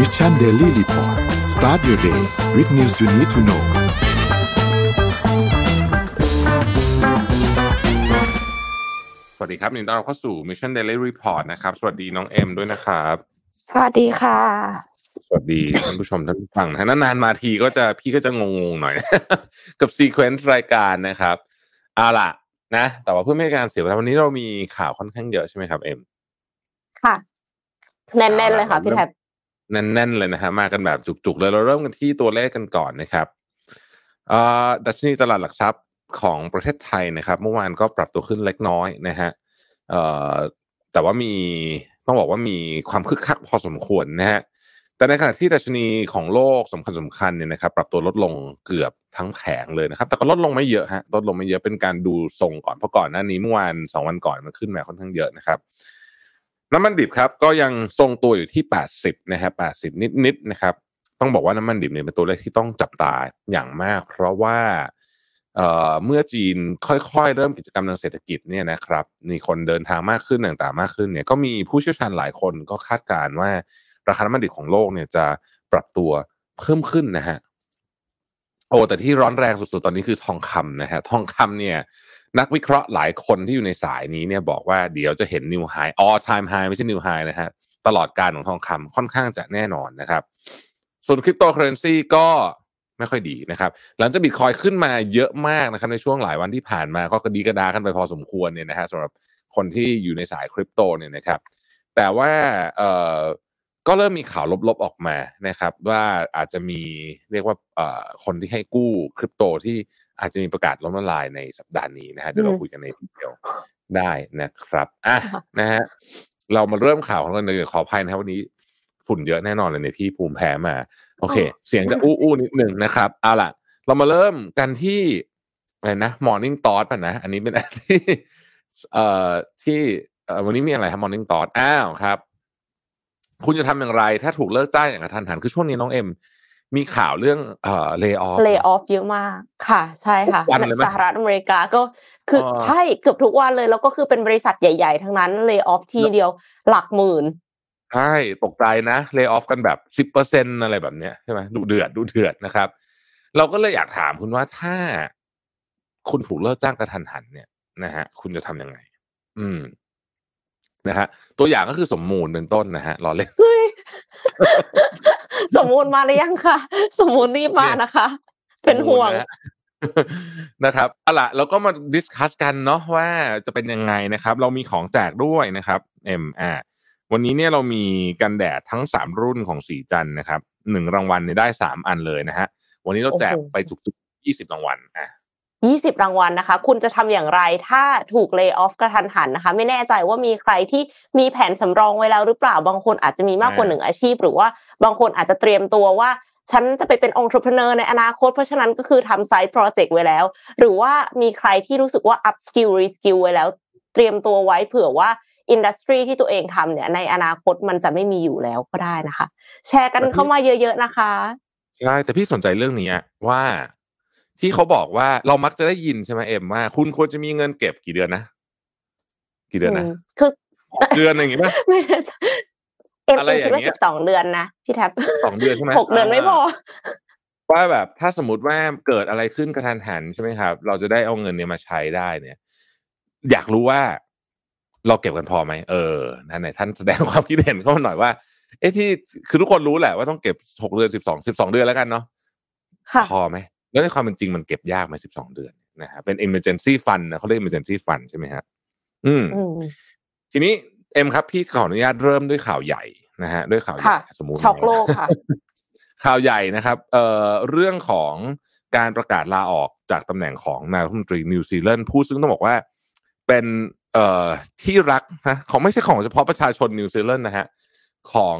Mission Daily Report start your day with news you need to know สวัสดีครับยินดีต้อนรับเข้าสู่ Mission Daily Report นะครับ สวัสดีน้องเอ็มด้วยนะครับ สวัสดีค่ะ สวัสดีท่านผู้ชมท่านผู้ฟังนะนานๆมาทีก็จะพี่ก็จะงงๆหน่อย กับ sequence รายการนะครับเอาล่ะนะ แต่ว่าเพื่อไม่ให้การเสียเวลาวันนี้เรามีข่าวค่อนข้างเยอะใช่ไหมครับเอ็มค่ะแน่นๆเลยค่ะพี่แท็บ แน่นๆเลยนะฮะมากันแบบจุกๆเลยเราเริ่มกันที่ตัวเลขกันก่อนนะครับอ่าดัชนีตลาดหลักทรัพย์ของประเทศไทยนะครับเมื่อวานก็ปรับตัวขึ้นเล็กน้อยนะฮะแต่ว่ามีต้องบอกว่ามีความคึกคักพอสมควรนะฮะแต่ในขณะที่ดัชนีของโลกสำคัญสำคัญเนี่ยนะครับ ปรับตัวลดลงเกือบทั้งแผงเลยนะครับ แต่ก็ลดลงไม่เยอะฮะลดลงไม่เยอะเป็นการดูทรงก่อนเพราะก่อนหน้านี้เมื่อวานสองวันก่อนมันขึ้นมาค่อนข้างเยอะนะครับ น้ำมันดิบครับก็ยังทรงตัวอยู่ที่ 80นะฮะ80 นิดๆนะครับ ต้องบอกว่าน้ำมันดิบเนี่ยเป็นตัวเลขที่ต้องจับตาอย่างมาก เพราะว่าเอ่อเมื่อจีนค่อยๆ เริ่มกิจกรรมทางเศรษฐกิจเนี่ยนะครับมีคนเดินทางมากขึ้นต่างๆ มากขึ้นเนี่ยก็มีผู้เชี่ยวชาญหลายคนก็คาดการณ์ว่าราคาน้ำมันดิบของโลกเนี่ยจะปรับตัวเพิ่มขึ้นนะฮะโอ้แต่ที่ร้อนแรงสุดๆ ตอนนี้คือทองคำนะฮะทองคำเนี่ย นักวิเคราะห์หลายคนที่อยู่ในสายนี้เนี่ยบอกว่าเดี๋ยวจะเห็นนิวไฮ all time high ไม่ใช่ new high นะฮะตลอดกาลของทองคำค่อนข้างจะแน่นอนนะครับ ส่วนคริปโตเคอเรนซีก็ไม่ค่อยดีนะครับ หลังจากบิตคอยน์ขึ้นมาเยอะมากนะครับในช่วงหลายวันที่ผ่านมาก็กระดีกระดากันไปพอสมควรเนี่ยนะฮะสำหรับคนที่อยู่ในสายคริปโตเนี่ยนะครับ แต่ว่าเอ่อก็เริ่มมีข่าวลบๆออกมานะครับ ว่าอาจจะมีเรียกว่าเอ่อคนที่ให้กู้คริปโตที่ อาจจะมีประกาศล้มละลายในสัปดาห์นี้นะฮะเดี๋ยวเราคุยกันในทีเดียวได้นะครับอะนะฮะเรามาเริ่มข่าวของเราเลยขออภัยนะครับวันนี้ฝุ่นเยอะแน่นอนเลยในยพี่ภูมิแพ้มา โอเค เสียงจะอู้อู้นิดหนึ่งนะครับเอาล่ะ เรามาเริ่มกันที่อะไรนะ Morning Thought ป่ะนะ อันนี้เป็นอันที่เอ่อที่เอ่อวันนี้มีอะไรครับ Morning Thought อ้าวครับ คุณจะทำอย่างไร ถ้าถูกเลิกจ้างอย่างกระทันหันคือช่วงนี้น้องเอ็ม มีข่าวเรื่องเอ่อ lay off เล y off เยอะมากค่ะ ใช่ค่ะทุกวันเลยไหมสหรัฐอเมริกาก็คือออใช่เกือบทุกวันเลย แล้วก็คือเป็นบริษัทใหญ่ๆ ทั้งนั้นเล y off ทีเดียวหลักหมื่นใช่ตกใจนะ lay off กันแบบสิบเปอร์เซ็นอะไรแบบเนี้ยใช่ไหมดูเดือดดูเดือดนะครับ เราก็เลยอยากถามคุณว่าถ้า คุณถูกเลิกจ้างกระทันหันเนี่ยนะฮะคุณจะทำยังไง อืมนะฮะตัวอย่างก็คือสมมูลเป็นต้นนะฮะรอเล่นเฮ้ย สมมูลมาหรือยังคะสมมูลรีบมานะคะ เป็นห่วงนะฮะนะครับเอาล่ะเราก็มาดิสคัสกันเนาะว่าจะเป็นยังไงนะครับ เรามีของแจกด้วยนะครับเอ็มอ่าวันนี้เนี่ยเรามีกันแดดทั้งสามรุ่นของสีจันทร์นะครับหนึ่งรางวัลเนี่ยได้สามอันเลยนะฮะวันนี้เราแจกโอ้โหไปจุกๆยี่สิบรางวัลอะ ยี่สิบรางวัลนะคะ คุณจะทำอย่างไรถ้าถูกเล y off กระทันหันนะคะ ไม่แน่ใจว่ามีใครที่มีแผนสำรองไว้แล้วหรือเปล่า บางคนอาจจะมีมากกว่าอ่าหนึ่งอาชีพ หรือว่าบางคนอาจจะเตรียมตัวว่าฉันจะไปเป็นองค์ประกอบในอนาคต เพราะฉะนั้นก็คือทำไซต์โปรเจกต์ไว้แล้ว หรือว่ามีใครที่รู้สึกว่า up skill re skill ไว้แล้ว เตรียมตัวไว้เผื่อว่าอินดัสทรีที่ตัวเองทำเนี่ยในอนาคตมันจะไม่มีอยู่แล้วก็ได้นะคะ แชร์กันเข้ามาเยอะ ๆนะคะใช่แต่พี่สนใจเรื่องนี้อะว่า ที่เขาบอกว่าเรามักจะได้ยินใช่ไหมเอ็มว่า คุณควรจะมีเงินเก็บกี่เดือนนะกี่เดือนนะอืมคือหกเดือนอย่างงี้ป่ะไม่แน่ใจเอ็มอะไรเอ็มอย่างคิดว่าเงี้ยสิบสองเดือนนะพี่แท็บสองเดือนใช่ไหมหกเดือนไม่พอว่าแบบถ้าสมมติว่าเกิดอะไรขึ้นกระทันหันใช่ไหมครับ เราจะได้เอาเงินเนี้ยมาใช้ได้เนี่ย อยากรู้ว่าเราเก็บกันพอไหมเออนั่นไหนท่านแสดงความคิดเห็นเข้ามาหน่อยว่า เอ๊ะที่คือทุกคนรู้แหละว่าต้องเก็บหกเดือนสิบสองสิบสองเดือนแล้วกันเนาะค่ะพอไหม แล้วในความเป็นจริงมันเก็บยากไหมสิบสองเดือนนะฮะเป็น emergency fund นะเขาเรียก emergency fund ใช่ไหมฮะอืมอืมทีนี้เอ็มครับพี่ขออนุญาตเริ่มด้วยข่าวใหญ่นะฮะด้วยข่าวใหญ่ค่ะสมมุติช็อกโลกค่ะ ข่าวใหญ่นะครับเอ่อเรื่องของการประกาศลาออกจากตำแหน่งของนายกรัฐมนตรีนิวซีแลนด์ผู้ซึ่งต้องบอกว่าเป็นเอ่อที่รักนะของไม่ใช่ของเฉพาะประชาชนนิวซีแลนด์นะฮะของ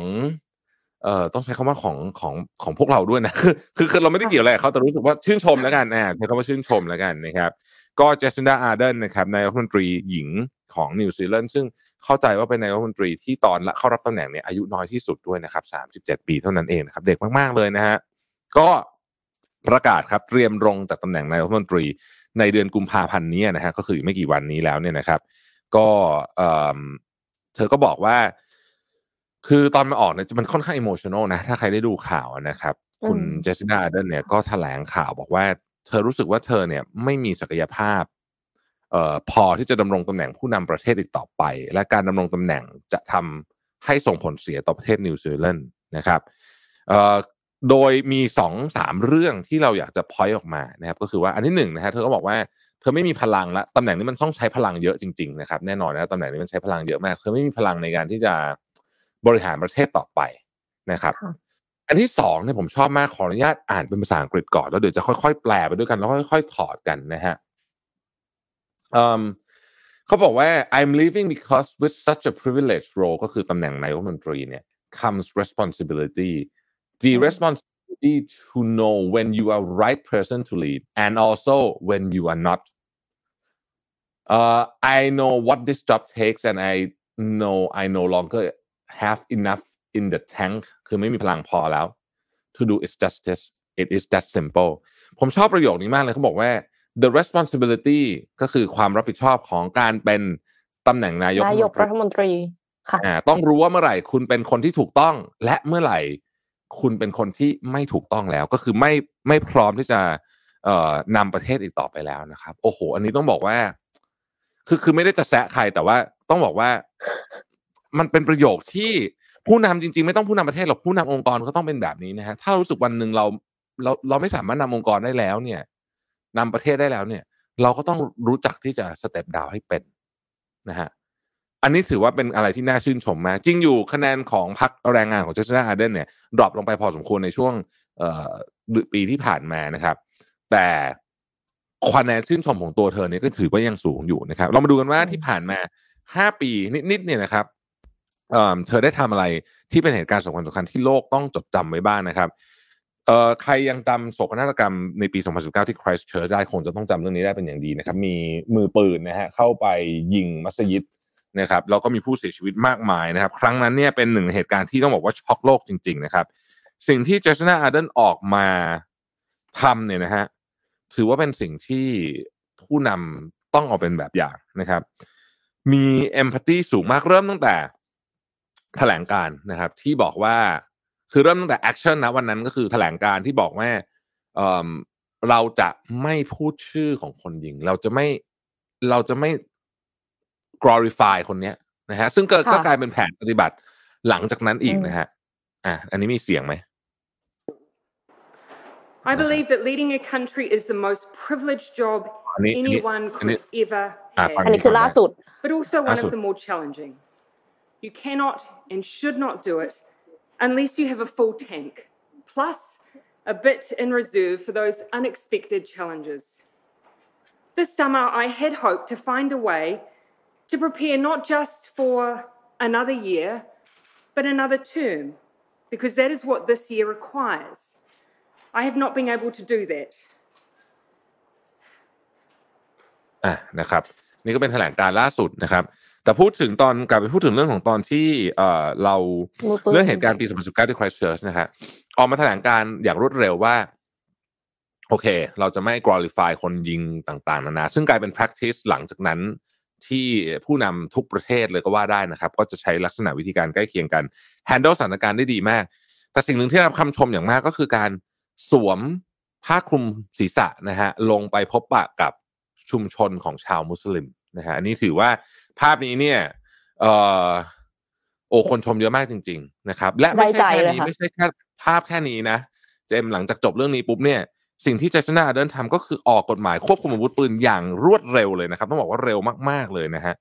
เอ่อต้องใช้คำว่าของของของพวกเราด้วยนะคือคือคือเราไม่ได้เกี่ยวอะไรกับเขาแต่รู้สึกว่าชื่นชมแล้วกันอ่าใช้คำว่าชื่นชมแล้วกันนะครับ ก็เจสซินดาอาร์เดนนะครับนายกรัฐมนตรีหญิงของนิวซีแลนด์ซึ่งเข้าใจว่าเป็นนายกรัฐมนตรีที่ตอนเข้ารับตำแหน่งเนี่ยอายุน้อยที่สุดด้วยนะครับ37 ปีเท่านั้นเองนะครับ เด็กมากๆเลยนะฮะก็ประกาศครับเตรียมลงจากตำแหน่งนายกรัฐมนตรีในเดือนกุมภาพันธ์นี้นะฮะก็คืออีกไม่กี่วันนี้แล้วเนี่ยนะครับ ก็เอิ่มเธอก็บอกว่า คือตอนมาออกเนี่ยมันค่อนข้าง emotional นะ ถ้าใครได้ดูข่าวนะครับ คุณเจสซินดาอาร์เดนเนี่ยก็แถลงข่าวบอกว่า เธอรู้สึกว่าเธอเนี่ยไม่มีศักยภาพเอ่อพอที่จะดำรงตำแหน่งผู้นำประเทศอีกต่อไป และการดำรงตำแหน่งจะทำให้ส่งผลเสียต่อประเทศนิวซีแลนด์นะครับเอ่อโดยมีสองสามเรื่องที่เราอยากจะพอยต์ออกมานะครับ ก็คือว่าอันที่หนึ่งนะฮะเธอก็บอกว่าเธอไม่มีพลังละตำแหน่งนี้มันต้องใช้พลังเยอะจริงๆนะครับแน่นอนนะตำแหน่งนี้มันใช้พลังเยอะมาก เธอไม่มีพลังในการที่จะ บริหารประเทศต่อไปนะครับค่ะอันที่สองเนี่ยผมชอบมากขออนุญาตอ่านเป็นภาษาอังกฤษก่อนแล้วเดี๋ยวจะค่อยๆ แปลไปด้วยกันแล้วค่อยๆถอดกันนะฮะเอิ่มเขาบอกว่า I'm leaving because with such a privileged role ก็คือตำแหน่งนายกรัฐมนตรีเนี่ย comes responsibility the อืม responsibility to know when you are right person to lead and also when you are not uh, I know what this job takes and I know I no longer have enough in the tank คือไม่มีพลังพอแล้ว to do its justice it is that simple ผมชอบประโยคนี้มากเลยเขาบอกว่า the responsibility ก็คือความรับผิดชอบของการเป็นตำแหน่งนายกนายกรัรัฐฐมนตรีมนตรีค่ะอ่าต้องรู้ว่าเมื่อไหร่คุณเป็นคนที่ถูกต้อง และเมื่อไหร่คุณเป็นคนที่ไม่ถูกต้องแล้ว ก็คือไม่ไม่พร้อมที่จะเอ่อนำประเทศอีกต่อไปแล้วนะครับ โอ้โห อันนี้ต้องบอกว่า คือคือไม่ได้จะแซะใครแต่ว่าต้องบอกว่า มันเป็นประโยคที่ผู้นำจริง ๆ ไม่ต้องผู้นำประเทศหรอกผู้นำองค์กรก็ต้องเป็นแบบนี้นะฮะถ้าเรารู้สึกวันหนึ่งเราเราเราไม่สามารถนำองค์กรได้แล้ว เนี่ยนำประเทศได้แล้วเนี่ย เราก็ต้องรู้จักที่จะสเต็ปดาวให้เป็นนะฮะอันนี้ถือว่าเป็นอะไรที่น่าชื่นชมมากจริงอยู่คะแนนของพรรคแรงงานของเจสนาอาเดนเนี่ยดรอปลงไปพอสมควรในช่วงเอ่อปีที่ผ่านมานะครับ แต่คะแนนชื่นชมของตัวเธอเนี่ยก็ถือว่ายังสูงอยู่นะครับ เรามาดูกันว่าที่ผ่านมาห้าปีนิดๆเนี่ยนะครับ เออเธอได้ทำอะไรที่เป็นเหตุการณ์สำคัญสำคัญที่โลกต้องจดจำไว้บ้างนะครับเอ่อใครยังจำโศกนาฏกรรมในปี 2019 ที่ Christchurch ได้คงจะต้องจำเรื่องนี้ได้เป็นอย่างดีนะครับ มีมือปืนนะฮะเข้าไปยิงมัสยิดนะครับแล้วก็มีผู้เสียชีวิตมากมายนะครับ ครั้งนั้นเนี่ยเป็นหนึ่งในเหตุการณ์ที่ต้องบอกว่าช็อกโลกจริง ๆ นะครับ สิ่งที่เจสนาอาเดนออกมาทำเนี่ยนะฮะถือว่าเป็นสิ่งที่ผู้นำต้องเอาเป็นแบบอย่างนะครับ มีเอมพัตตีสูงมากเริ่มตั้งแต่ แถลงการนะครับ ที่บอกว่าคือเริ่มตั้งแต่แอคชั่นนะวันนั้นก็คือแถลงการที่บอกว่าเอิ่มเราจะไม่พูดชื่อของคนยิง เราจะไม่เราจะไม่ glorify คนเนี้ยนะฮะซึ่งก็ค่ะก็กลายเป็นแผนปฏิบัติหลังจากนั้นอีกอืมนะฮะอะอันนี้มีเสียงไหม I believe that leading a country is the most privileged job Ani- ani- anyone could ani- ever Ah, have, อันนี้คือล่าสุด but also one Absolutely. of the more challenging. You cannot and should not do it unless you have a full tank, plus a bit in reserve for those unexpected challenges. This summer, I had hoped to find a way to prepare not just for another year, but another term, because that is what this year requires. I have not been able to do that. อ่ะนะครับ นี่ก็เป็นแถลงการล่าสุดนะครับ แต่พูดถึงตอนกลับไปพูดถึงเรื่องของตอนที่เอ่อเราเรื่องเหตุการณ์ปี 2019 ที่ Christchurch นะฮะออกมาแถลงการอย่างรวดเร็วว่า โอเค เราจะไม่ glorify คนยิงต่าง ๆ นานา ซึ่งกลายเป็น practice หลังจากนั้นที่ผู้นำทุกประเทศเลยก็ว่าได้นะครับ ก็จะใช้ลักษณะวิธีการใกล้เคียงกัน handle สถานการณ์ได้ดีมาก แต่สิ่งหนึ่งที่รับคำชมอย่างมากก็คือการสวมผ้าคลุมศีรษะนะฮะลงไปพบปะกับชุมชนของชาวมุสลิมนะฮะอันนี้ถือว่า ภาพนี้เนี่ยเอ่อโอ้คนชมเยอะมากจริง ๆ นะครับ และไม่ใช่ได้ใจแค่เลยนี้ค่ะไม่ใช่แค่ภาพแค่นี้นะเจมส์หลังจากจบเรื่องนี้ปุ๊บเนี่ย สิ่งที่เจสนาเดินทำก็คือออกกฎหมายควบคุมอาวุธปืนอย่างรวดเร็วเลยนะครับต้องบอกว่าเร็วมากๆเลยนะฮะ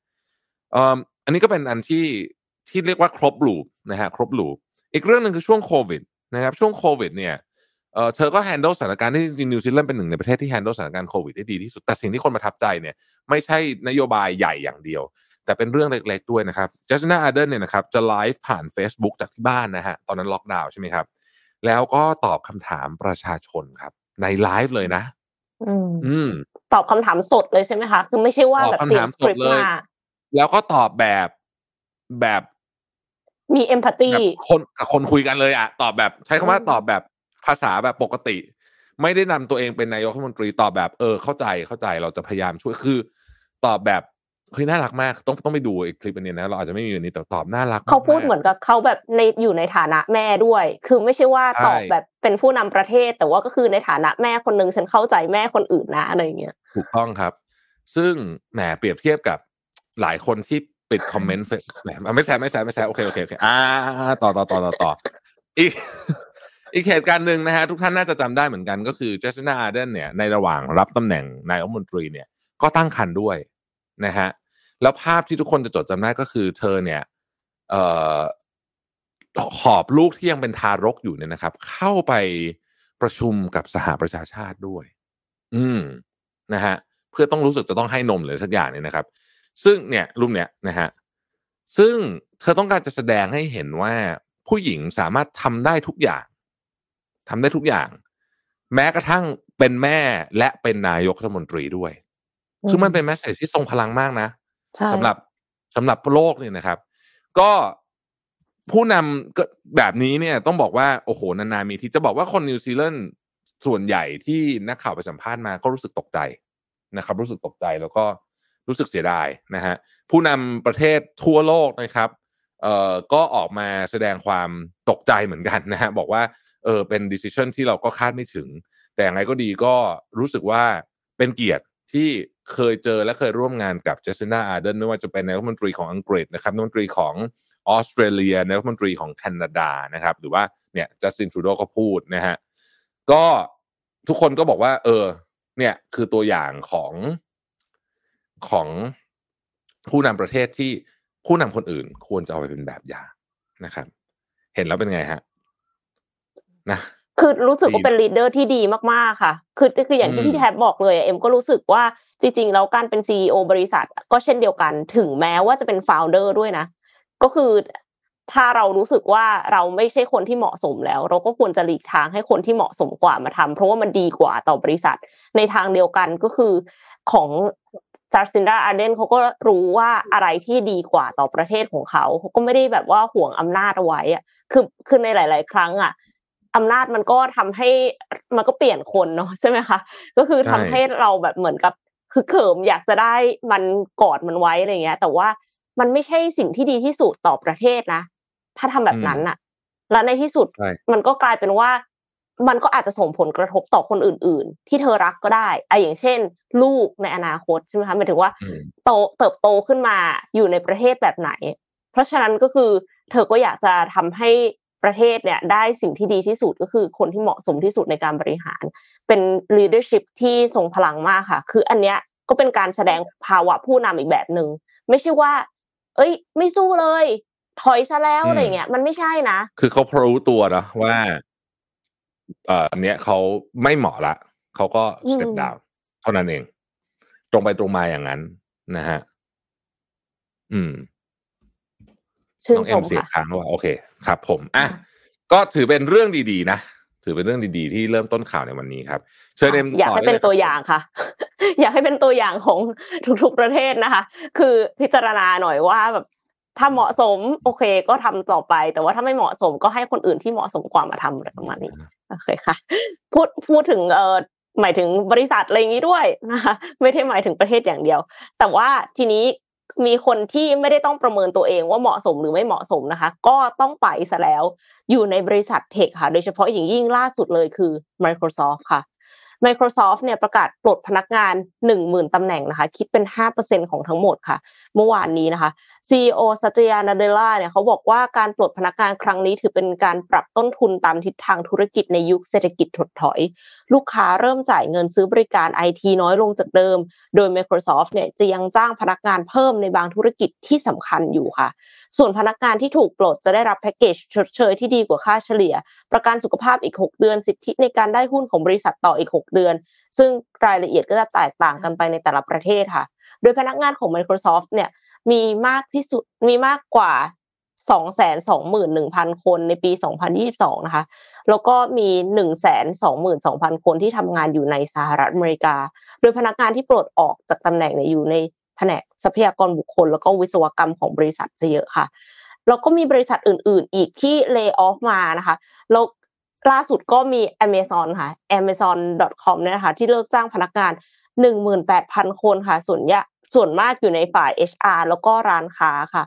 เอ่ออันนี้ก็เป็นอันที่ที่เรียกว่าครบลูปนะฮะครบ loop อีกเรื่องหนึ่งคือช่วงโควิดนะครับช่วงโควิดเนี่ยเออเธอก็ handle สถานการณ์ที่จริงๆนิวซีแลนด์เป็นหนึ่งในประเทศที่ handle สถานการณ์โควิดได้ดีที่สุดแต่สิ่งที่คนประทับใจเนี่ยไม่ใช่นโยบายใหญ่อย่างเดียว แต่เป็นเรื่องเล็กๆด้วยนะครับเจสซินดาอาร์เดนเนี่ยนะครับจะไลฟ์ผ่าน Facebook จากที่บ้านนะฮะตอนนั้นล็อกดาวน์ใช่ไหมครับ แล้วก็ตอบคำถามประชาชนครับ ในไลฟ์เลยนะ อืมอืมตอบคำถามสดเลยใช่ไหมคะ คือไม่ใช่ว่าตอบแบบเตรียถามสดคริปต์มาเลยแล้วก็ตอบแบบแบบมีเอมพัตตีแบบคนกับคนคุยกันเลยอะตอบแบบ ใช้คำว่าอืมตอบแบบภาษาแบบปกติ ไม่ได้นำตัวเองเป็นนายกรัฐมนตรีตอบแบบเออเข้าใจเข้าใจเราจะพยายามช่วยคือ ตอบแบบ เฮ้ยน่ารักมากต้องต้องไปดูไอ้คลิปอันนี้นะเราอาจจะไม่มีอันนี้แต่ตอบน่ารักเขาพูดกเหมือนกับเขาแบบในอยู่ในฐานะแม่ด้วย คือไม่ใช่ว่าตอบใช่แบบเป็นผู้นำประเทศ แต่ว่าก็คือในฐานะแม่คนหนึ่งฉันเข้าใจแม่คนอื่นนะอะไรอย่างเงี้ยถูกต้องครับ ซึ่งแหมเปรียบเทียบกับหลายคนที่ปิดคอมเมนต์เฟซแหมไม่แซะไม่แซะไม่แซะโอเคโอเคโอเคอ่าต่อต่อต่อต่อต่ออีกอีกเหตุการณ์หนึ่งนะฮะทุกท่านน่าจะจำได้เหมือนกันก็คือเจส i นาอาร์เดนเนี่ยในระหว่างรับตำแหน่งนายกรัฐมนตรีเนี่ย ก็ตั้งครรภ์ด้วยนะฮะ แล้วภาพที่ทุกคนจะจดจำได้ก็คือเธอเนี่ยเอ่อหอบลูกที่ยังเป็นทารกอยู่เนี่ยนะครับ เข้าไปประชุมกับสหประชาชาติด้วย อืมนะฮะเพื่อต้องรู้สึกจะต้องให้นมหรือสักอย่างเนี่ยนะครับ ซึ่งเนี่ยรูปเนี่ยนะฮะซึ่งเธอต้องการจะแสดงให้เห็นว่าผู้หญิงสามารถทำได้ทุกอย่างทำได้ทุกอย่าง แม้กระทั่งเป็นแม่และเป็นนายกรัฐมนตรีด้วยอืมคือมันเป็นแมสเซจที่ทรงพลังมากนะใช่ สำหรับสำหรับโลกเนี่ยนะครับ ก็ผู้นำก็แบบนี้เนี่ยต้องบอกว่าโอ้โหนานๆมีที่จะบอกว่าคนนิวซีแลนด์ส่วนใหญ่ที่นักข่าวไปสัมภาษณ์มาก็รู้สึกตกใจนะครับ รู้สึกตกใจแล้วก็รู้สึกเสียดายนะฮะผู้นำประเทศทั่วโลกนะครับเอ่อก็ออกมาแสดงความตกใจเหมือนกันนะฮะบอกว่าเออเป็น decision ที่เราก็คาดไม่ถึง แต่อย่างไรก็ดีก็รู้สึกว่าเป็นเกียรติที่ เคยเจอและเคยร่วมงานกับเจสซินดาอาร์เดนไม่ว่าจะเป็นนายกรัฐมนตรีของอังกฤษนะครับนายกรัฐมนตรีของออสเตรเลียนายกรัฐมนตรีของแคนาดานะครับ หรือว่าเนี่ยจัสตินทรูโดก็พูดนะฮะก็ทุกคนก็บอกว่า เออ เนี่ยคือตัวอย่างของของผู้นำประเทศที่ผู้นำคนอื่น ควรจะเอาไปเป็นแบบอย่างนะครับ เห็นแล้วเป็นไงฮะนะ คือรู้สึกว่าดีเป็น leader ที่ดีมากๆค่ะ คือคืออย่างอืที่มพี่แท็บบอกเลยอะเอ็มก็รู้สึกว่าจริงๆแล้วการเป็น CEO บริษัท ก็เช่นเดียวกัน ถึงแม้ว่าจะเป็นฟ o u เดอร์ด้วยนะ ก็คือถ้าเรารู้สึกว่าเราไม่ใช่คนที่เหมาะสมแล้ว เราก็ควรจะหลีกทางให้คนที่เหมาะสมกว่ามาทำเพราะว่ามันดีกว่าต่อบริษัท ในทางเดียวกันก็คือของจาร์ซินดาอาร์เดนเขาก็รู้ว่าอะไรที่ดีกว่าต่อประเทศของเขาเขาก็ไม่ได้แบบว่าห่วงอำนาจเอาไว้อะคือคือในหลาย ๆ ครั้งอะ อำนาจมันก็ทำให้มันก็เปลี่ยนคนเนาะใช่ไหมคะก็คือทำใช่ให้เราแบบเหมือนกับคือเขิมอยากจะได้มันกอดมันไว้อะไรเงี้ย แต่ว่ามันไม่ใช่สิ่งที่ดีที่สุดต่อประเทศนะ ถ้าทำแบบนั้นน่ะแล้วในที่สุดใช่มันก็กลายเป็นว่า มันก็อาจจะส่งผลกระทบต่อคนอื่น ๆ ที่เธอรักก็ได้อะอย่างเช่น ลูกในอนาคตใช่ไหมคะหมายถึงว่าอืมโตเติบโตขึ้นมาอยู่ในประเทศแบบไหน เพราะฉะนั้นก็คือ เธอก็อยากจะทำให้ ประเทศเนี่ยได้สิ่งที่ดีที่สุดก็คือคนที่เหมาะสมที่สุดในการบริหาร เป็น leadership ที่ทรงพลังมากค่ะ คืออันเนี้ยก็เป็นการแสดงภาวะผู้นำอีกแบบหนึ่งไม่ใช่ว่า เอ้ย ไม่สู้เลย ถอยซะแล้วอืมอะไรเงี้ยมันไม่ใช่นะ คือเขารู้ตัวนะว่าเอ่ออันเนี้ยเขาไม่เหมาะละเขาก็อืม step down เท่านั้นเอง ตรงไปตรงมาอย่างนั้นนะฮะ อืมชื่นน้องชเอ็มมเสียค่ะค้างว่าโอเคครับ ผมอะก็ถือเป็นเรื่องดีๆนะถือเป็นเรื่องดีๆ ที่เริ่มต้นข่าวในวันนี้ครับ เชิญเอ็มอยากต่ให้ได้เป็นลครับตัวอย่างค่ะ อยากให้เป็นตัวอย่างของทุกๆประเทศนะคะ คือพิจารณาหน่อยว่าแบบถ้าเหมาะสมโอเคก็ทำต่อไป แต่ว่าถ้าไม่เหมาะสมก็ให้คนอื่นที่เหมาะสมกว่ามาทำอะไรประมาณนี้โอเคค่ะพูดพูดถึงเอ่อหมายถึงบริษัทอะไรอย่างนี้ด้วยนะคะไม่ได้หมายถึงประเทศอย่างเดียว แต่ว่าทีนี้ มีคนที่ไม่ได้ต้องประเมินตัวเองว่าเหมาะสมหรือไม่เหมาะสมนะคะ ก็ต้องไปซะแล้วอยู่ในบริษัทเทคค่ะ โดยเฉพาะอย่างยิ่งล่าสุดเลยคือ Microsoft ค่ะ Microsoft เนี่ยประกาศปลดพนักงาน 10,000ตำแหน่งนะคะ คิดเป็น 5%ของทั้งหมดค่ะ เมื่อวานนี้นะคะ CEO สัตยานาเดล่าเนี่ยเขาบอกว่าการปลดพนักงานครั้งนี้ถือเป็นการปรับต้นทุนตามทิศทางธุรกิจในยุคเศรษฐกิจถดถอย ลูกค้าเริ่มจ่ายเงินซื้อบริการไอทีน้อยลงจากเดิม โดย Microsoft เนี่ยจะยังจ้างพนักงานเพิ่มในบางธุรกิจที่สำคัญอยู่ค่ะ ส่วนพนักงานที่ถูกปลดจะได้รับแพ็กเกจชดเชยที่ดีกว่าค่าเฉลี่ย ประกันสุขภาพอีก 6 เดือน สิทธิในการได้หุ้นของบริษัทต่ออีก 6 เดือน ซึ่งรายละเอียดก็จะแตกต่างกันไปในแต่ละประเทศค่ะ โดยพนักงานของ Microsoft เนี่ย มีมากที่สุดมีมากกว่า221,000คนในปี2022นะคะ แล้วก็มี122,000คนที่ทำงานอยู่ในสหรัฐอเมริกา โดยพนักงานที่ปลดออกจากตำแหน่งเนี่ยอยู่ในแผนกทรัพยากรบุคคล แล้วก็วิศวกรรมของบริษัทจะเยอะค่ะ แล้วก็มีบริษัทอื่น ๆ อีกที่ lay off มานะคะ แล้วล่าสุดก็มี Amazon ค่ะ Amazon.com เนี่ยนะคะที่เลิกจ้างพนักงาน 18,000 คนค่ะ ส่วนใหญ่ ส่วนมากอยู่ในฝ่าย HR แล้วก็ร้านค้าค่ะ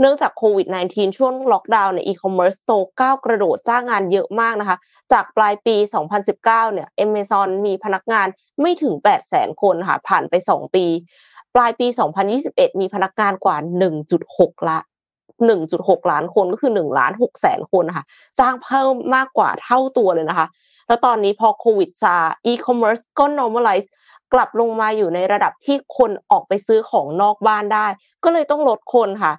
เนื่องจากโควิด -19 ช่วงล็อกดาวน์ในอีคอมเมิร์ซโตก้าวกระโดดจ้างงานเยอะมากนะคะ จากปลายปี 2019 เนี่ย Amazon มีพนักงานไม่ถึง 800,000 คนค่ะ ผ่านไป 2 ปี ปลายปี 2021 มีพนักงานกว่า 1.6ละ1.6 ล้านคนก็คือ1ล้าน6แสนคนค่ะ จ้างเพิ่มมากกว่าเท่าตัวเลยนะคะ แล้วตอนนี้พอโควิดซาอีคอมเมิร์ซก็ normalize กลับลงมาอยู่ในระดับที่คนออกไปซื้อของนอกบ้านได้ ก็เลยต้องลดคนค่ะ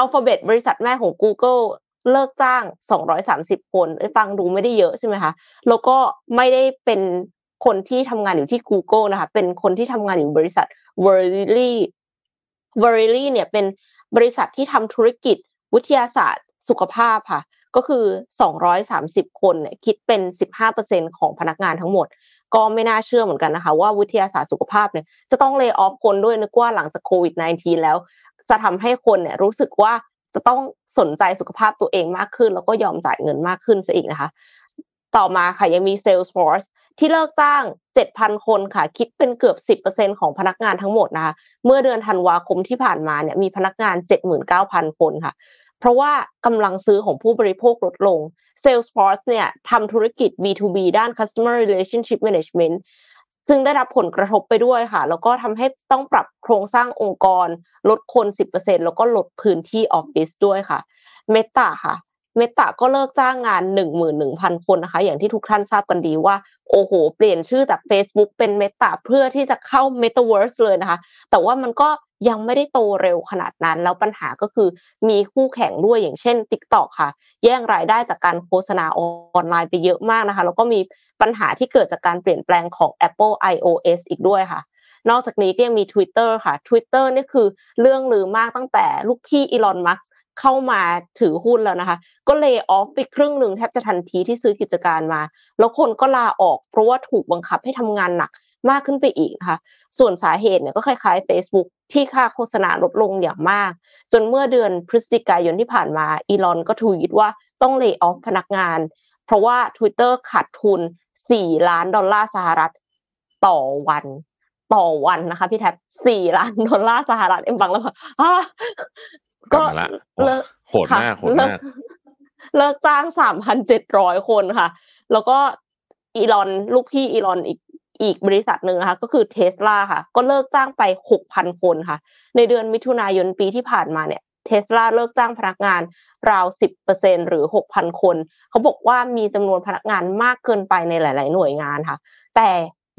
Alphabet บริษัทแม่ของ Google เลิกจ้าง 230 คนฟังดูไม่ได้เยอะใช่ไหมคะ แล้วก็ไม่ได้เป็นคนที่ทำงานอยู่ที่ Google นะคะ เป็นคนที่ทำงานอยู่บริษัท Verily Verily เนี่ยเป็นบริษัทที่ทำธุรกิจวิทยาศาสตร์สุขภาพค่ะ ก็คือ 230 คนเนี่ยคิดเป็น 15%ของพนักงานทั้งหมด ก็ไม่น่าเชื่อเหมือนกันนะคะ ว่าวิทยาศาสตร์สุขภาพเนี่ยจะต้องเลิกออฟคนด้วยนึกว่าหลังจากโควิด -19 แล้ว จะทำให้คนเนี่ยรู้สึกว่าจะต้องสนใจสุขภาพตัวเองมากขึ้น แล้วก็ยอมจ่ายเงินมากขึ้นซะอีกนะคะ ต่อมาค่ะยังมี Salesforce ที่เลิกจ้าง 7,000 คนค่ะ คิดเป็นเกือบ 10%ของพนักงานทั้งหมดนะคะ เมื่อเดือนธันวาคมที่ผ่านมาเนี่ยมีพนักงาน 79,000 คนค่ะ เพราะว่ากำลังซื้อของผู้บริโภคลดลง Salesforce เนี่ยทำธุรกิจ B2B ด้าน Customer Relationship Management จึงได้รับผลกระทบไปด้วยค่ะ แล้วก็ทำให้ต้องปรับโครงสร้างองค์กร ลดคน 10%แล้วก็ลดพื้นที่ออฟฟิศด้วยค่ะ Meta ค่ะเมตาก็เลิกจ้างงาน 11,000 คนนะคะ อย่างที่ทุกท่านทราบกันดีว่า โอ้โห เปลี่ยนชื่อจาก Facebook เป็นเมตาเพื่อที่จะเข้า Metaverse เลยนะคะ แต่ว่ามันก็ ยังไม่ได้โตเร็วขนาดนั้น แล้วปัญหาก็คือมีคู่แข่งด้วยอย่างเช่น TikTok ค่ะ แย่งรายได้จากการโฆษณาออนไลน์ไปเยอะมากนะคะ แล้วก็มีปัญหาที่เกิดจากการเปลี่ยนแปลงของ Apple iOS อีกด้วยค่ะนอกจากนี้ก็ยังมี Twitter ค่ะ Twitter นี่คือเรื่องลือมากตั้งแต่ลูกพี่อีลอนมัสเข้ามาถือหุ้นแล้วนะคะ ก็เลยออฟไปครึ่งหนึ่งแทบจะทันทีที่ซื้อกิจการมา แล้วคนก็ลาออกเพราะว่าถูกบังคับให้ทำงานหนัก มากขึ้นไปอีกนะคะส่วนสาเหตุเนี่ยก็คล้ายๆ Facebook ที่ค่าโฆษณาลดลงอย่างมาก จนเมื่อเดือนพฤศจิกายนที่ผ่านมาอีลอนก็ทวีตว่าต้อง lay off พนักงาน เพราะว่า Twitter ขาดทุน 4 ล้านดอลลาร์สหรัฐต่อวันต่อวันนะคะพี่แท็บ4ล้านดอลลาร์สหรัฐเอ็มฟังแล้วก็เลิกโหดมากโหดมากเลิกจ้างสามพันเจ็ดร้อยคนค่ะ แล้วก็อีลอน ลูกพี่อีลอนอีก อีกบริษัทหนึ่งนะคะก็คือเทสลาค่ะ ก็เลิกจ้างไปหกพันคนค่ะ ในเดือนมิถุนายนปีที่ผ่านมาเนี่ยเทสลาเลิกจ้างพนักงานราวสิบเปอร์เซ็นหรือหกพันคน เขาบอกว่ามีจำนวนพนักงานมากเกินไปในหลาย ๆ หน่วยงานค่ะ แต่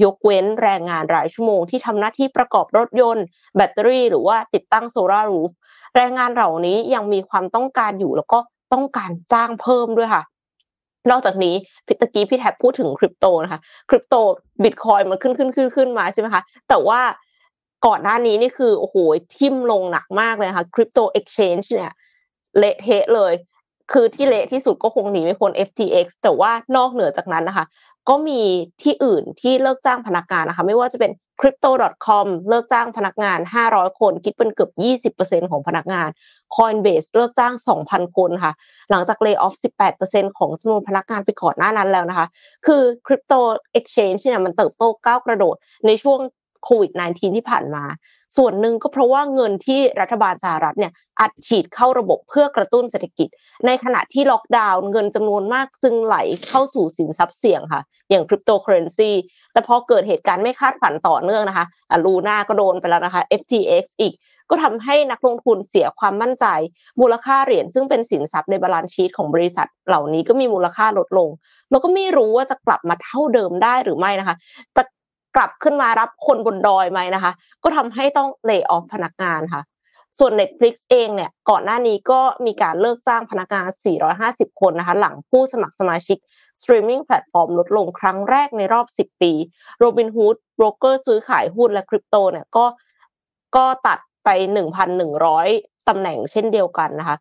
ยกเว้นแรงงานรายชั่วโมงที่ทำหน้าที่ประกอบรถยนต์ แบตเตอรี่ หรือว่าติดตั้งโซลารูฟแรงงานเหล่านี้ยังมีความต้องการอยู่แล้วก็ต้องการจ้างเพิ่มด้วยค่ะ นอกจากนี้พิตะกี้พี่แท็บพูดถึงคริปโตนะคะคริปโตบิตคอยมันขึ้นขึ้นขึ้นขึ้นมาใช่ไหมคะแต่ว่าก่อนหน้านี้นี่คือโอ้โหทิ่มลงหนักมากเลยค่ะคริปโตเอ็กชแนนเนี่ยเละเทะเลย คือที่เละที่สุดก็คงหนีไม่พ้น FTX แต่ว่านอกเหนือจากนั้นนะคะ ก็มีที่อื่นที่เลิกจ้างพนักงานนะคะ ไม่ว่าจะเป็น crypto.com เลิกจ้างพนักงาน 500 คน คิดเป็นเกือบ 20%ของพนักงาน Coinbase เลิกจ้าง 2,000 คนค่ะ หลังจาก lay off 18%ของจำนวนพนักงานไปก่อนหน้านั้นแล้วนะคะ คือ crypto exchange เนี่ยมันเติบโตก้าวกระโดดในช่วง โควิด -19 ที่ผ่านมา ส่วนหนึ่งก็เพราะว่าเงินที่รัฐบาลสหรัฐเนี่ยอัดฉีดเข้าระบบเพื่อกระตุ้นเศรษฐกิจ ในขณะที่ล็อกดาวน์เงินจำนวนมากจึงไหลเข้าสู่สินทรัพย์เสี่ยงค่ะ อย่างคริปโตเคอเรนซีแต่พอเกิดเหตุการณ์ไม่คาดฝันต่อเนื่องนะคะลูน่าก็โดนไปแล้วนะคะ FTX อีกก็ทำให้นักลงทุนเสียความมั่นใจ มูลค่าเหรียญซึ่งเป็นสินทรัพย์ใน balance sheet ของบริษัท เหล่านี้ก็มีมูลค่าลดลง แล้วก็ไม่รู้ว่าจะกลับมาเท่าเดิมได้หรือไม่นะคะ จะ กลับขึ้นมารับคนบนดอยไหมนะคะ ก็ทำให้ต้อง lay off พนักงานค่ะ ส่วน Netflix เองเนี่ยก่อนหน้านี้ก็มีการเลิกจ้างพนักงาน 450 คนนะคะ หลังผู้สมัครสมาชิกสตรีมมิ่งแพลตฟอร์มลดลงครั้งแรกในรอบ 10 ปี Robinhood โบรกเกอร์ซื้อขายหุ้นและคริปโตเนี่ยก็ก็ตัดไป 1,100 ตำแหน่งเช่นเดียวกันนะคะ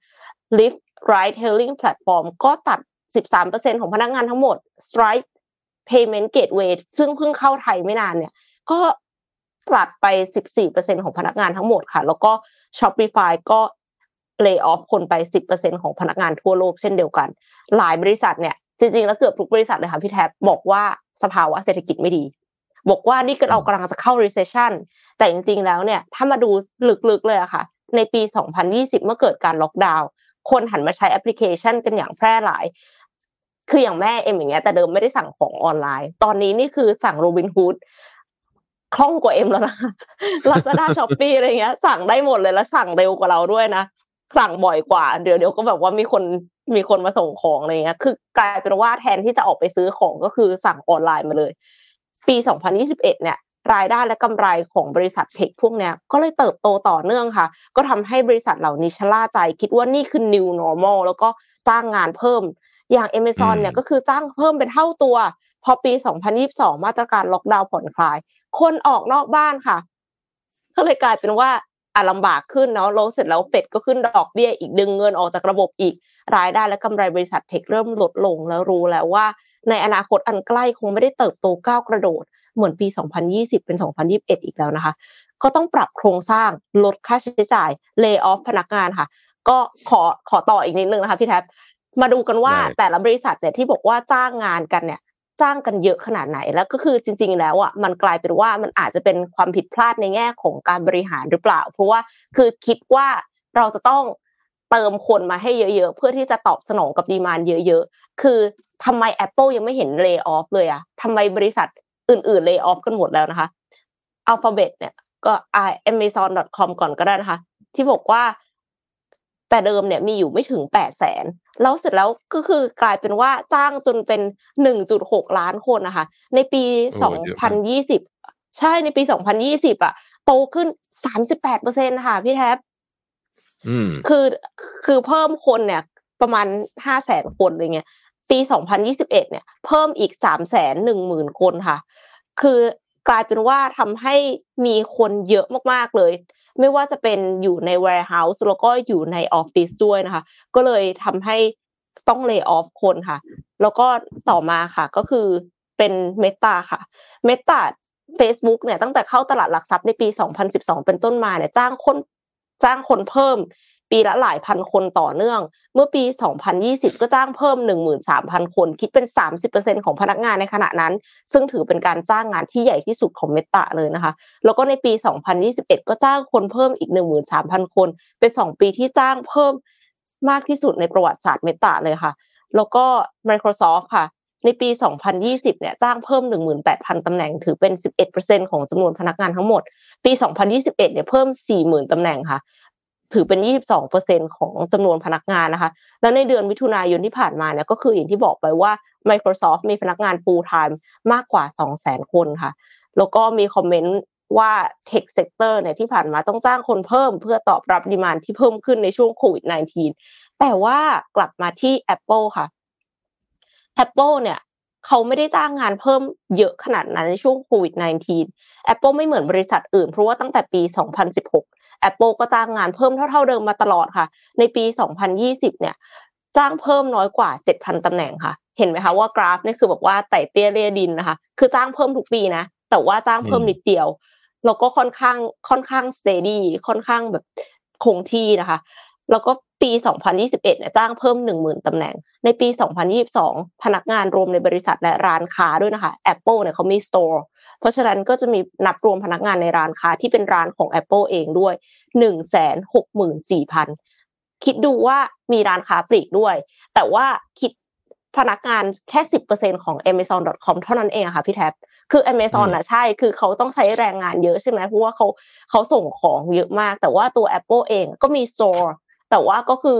Lyft Ride Hailing Platform ก็ตัด 13%ของพนักงานทั้งหมด Stripe payment gateway ซึ่งเพิ่งเข้าไทยไม่นานเนี่ย ก็ตัดไป 14%ของพนักงานทั้งหมดค่ะ แล้วก็ Shopify ก็ lay off คนไป 10%ของพนักงานทั่วโลกเช่นเดียวกัน หลายบริษัทเนี่ย จริงๆ แล้วเกือบทุกบริษัทเลยค่ะพี่แท็บบอกว่าสภาวะเศรษฐกิจไม่ดี บอกว่านี่เรากำลังจะเข้า recession แต่จริงๆ แล้วเนี่ย ถ้ามาดูลึกๆ เลยอะค่ะ ในปี 2020 เมื่อเกิดการล็อกดาวน์ คนหันมาใช้แอปพลิเคชันกันอย่างแพร่หลาย คืออย่างแม่เอ็มอย่างเงี้ยแต่เดิมไม่ได้สั่งของออนไลน์ ตอนนี้นี่คือสั่งโรบินฮูดคล่องกว่าเอ็มแล้วนะลาซาด้าช้อปปี้อะไรเงี้ย สั่งได้หมดเลยแล้วสั่งเร็วกว่าเราด้วยนะสั่งบ่อยกว่า เดี๋ยวเดี๋ยวก็แบบว่ามีคนมีคนมาส่งของอะไรเงี้ย คือกลายเป็นว่าแทนที่จะออกไปซื้อของก็คือสั่งออนไลน์มาเลย ปี 2021 เนี่ย รายได้และกำไรของบริษัทเทคพวกเนี้ยก็เลยเติบโตต่อเนื่องค่ะ ก็ทำให้บริษัทเหล่านี้ชะล่าใจ คิดว่านี่คือ new normal แล้วก็จ้างงานเพิ่ม อย่าง Amazon เนี่ยก็คือจ้างเพิ่มเป็นเท่าตัว พอปี 2022 มาตรการล็อกดาวน์ผ่อนคลาย คนออกนอกบ้านค่ะ ก็เลยกลายเป็นว่าอะลำบากขึ้นเนาะแล้วเสร็จแล้วเฟดก็ขึ้นดอกเบี้ยอีกดึงเงินออกจากระบบอีก รายได้และกำไรบริษัทเทคเริ่มลดลงแล้วรู้แล้วว่า ในอนาคตอันใกล้คงไม่ได้เติบโตก้าวกระโดด เหมือนปี 2020 เป็น 2021 อีกแล้วนะคะ ก็ต้องปรับโครงสร้างลดค่าใช้จ่ายเลิกออฟพนักงานค่ะ ก็ขอขอต่ออีกนิดนึงนะคะพี่แท็บ มาดูกันว่าได้แต่ละบริษัทเนี่ยที่บอกว่าจ้างงานกันเนี่ย จ้างกันเยอะขนาดไหนแล้วก็คือจริง ๆ แล้วอะมันกลายเป็นว่ามันอาจจะเป็นความผิดพลาดในแง่ของการบริหารหรือเปล่า เพราะว่าคือคิดว่าเราจะต้องเติมคนมาให้เยอะ ๆ เพื่อที่จะตอบสนองกับดีมานเยอะ ๆ คือทำไม Apple ยังไม่เห็นเล y off เลยอะทำไมบริษัทอื่นๆเล y off กันหมดแล้วนะคะ Alphabet เนี่ยก็ Amazon.com ก่อนก็ได้นะคะ ที่บอกว่า แต่เดิมเนี่ยมีอยู่ไม่ถึงแปดแสนแล้วเสร็จแล้วก็คือกลายเป็นว่าจ้างจนเป็นหนึ่งจุดหกล้านคนนะคะ ในปีโอ้สองเยอะพันมากยี่สิบใช่ในปีสองพันยี่สิบอะ โตขึ้นสามสิบแปดเปอร์เซ็นค่ะพี่แท็บอืมคือคือเพิ่มคนเนี่ย ประมาณห้าแสนคนอะไรเงี้ยปีสองพันยี่สิบเอ็ดเนี่ย เพิ่มอีกสามแสนหนึ่งหมื่นคนค่ะ คือกลายเป็นว่าทำให้มีคนเยอะมากๆเลย ไม่ว่าจะเป็นอยู่ใน warehouse แล้วก็อยู่ในออฟฟิศด้วยนะคะ ก็เลยทำให้ต้องเลิกออฟคนค่ะ แล้วก็ต่อมาค่ะก็คือเป็นเมตาค่ะเมตา Facebook เนี่ยตั้งแต่เข้าตลาดหลักทรัพย์ในปี 2012 เป็นต้นมาเนี่ยจ้างคนจ้างคนเพิ่ม ปีละหลายพันคนต่อเนื่อง เมื่อปี 2020 ก็จ้างเพิ่ม 13,000 คน คิดเป็น 30%ของพนักงานในขณะนั้น ซึ่งถือเป็นการจ้างงานที่ใหญ่ที่สุดของเมตาเลยนะคะ แล้วก็ในปี 2021 ก็จ้างคนเพิ่มอีก 13,000 คน เป็น 2 ปีที่จ้างเพิ่มมากที่สุดในประวัติศาสตร์เมตาเลยค่ะ แล้วก็ Microsoft ค่ะในปี 2020 เนี่ย จ้างเพิ่ม 18,000 ตำแหน่ง ถือเป็น 11%ของจำนวนพนักงานทั้งหมด ปี 2021 เนี่ย เพิ่ม 40,000 ตำแหน่งค่ะ ถือเป็น 22%ของจำนวนพนักงานนะคะ แล้วในเดือนมิถุนายนที่ผ่านมาเนี่ยก็คืออย่างที่บอกไปว่า Microsoft มีพนักงาน full time มากกว่า 200,000 คนค่ะ แล้วก็มีคอมเมนต์ว่า Tech Sector เนี่ยที่ผ่านมาต้องจ้างคนเพิ่มเพื่อตอบรับดีมานที่เพิ่มขึ้นในช่วงโควิด -19 แต่ว่ากลับมาที่ Apple ค่ะ Apple เนี่ยเขาไม่ได้จ้างงานเพิ่มเยอะขนาดนั้นในช่วงโควิด -19 Apple ไม่เหมือนบริษัทอื่นเพราะว่าตั้งแต่ปี 2016 Apple ก็จ้างงานเพิ่มเท่าๆเดิมมาตลอดค่ะ ในปี 2020 เนี่ย จ้างเพิ่มน้อยกว่า 7,000ตำแหน่งค่ะ เห็นไหมคะว่ากราฟนี่คือแบบว่าไต่เตี้ยเรียดินนะคะ คือจ้างเพิ่มทุกปีนะ แต่ว่าจ้างเพิ่มนิดเดียว แล้วก็ค่อนข้างค่อนข้างสเตดี้ค่อนข้างแบบคงที่นะคะ แล้วก็ปี 2021 เนี่ยจ้างเพิ่ม 10,000ตำแหน่ง ในปี 2022 พนักงานรวมในบริษัทและร้านค้าด้วยนะคะ Apple เนี่ยเขามี store เพราะฉะนั้นก็จะมีนับรวมพนักงานในร้านค้าที่เป็นร้านของ Apple เองด้วย164,000คิดดูว่ามีร้านค้าปลีกด้วย แต่ว่าคิดพนักงานแค่10%ของ amazon.com เท่านั้นเองอะค่ะพี่แท็บคือ Amazon นะใช่ คือเขาต้องใช้แรงงานเยอะใช่ไหมเพราะว่าเขาเขาส่งของเยอะมาก แต่ว่าตัว Apple เองก็มี store แต่ว่าก็คือ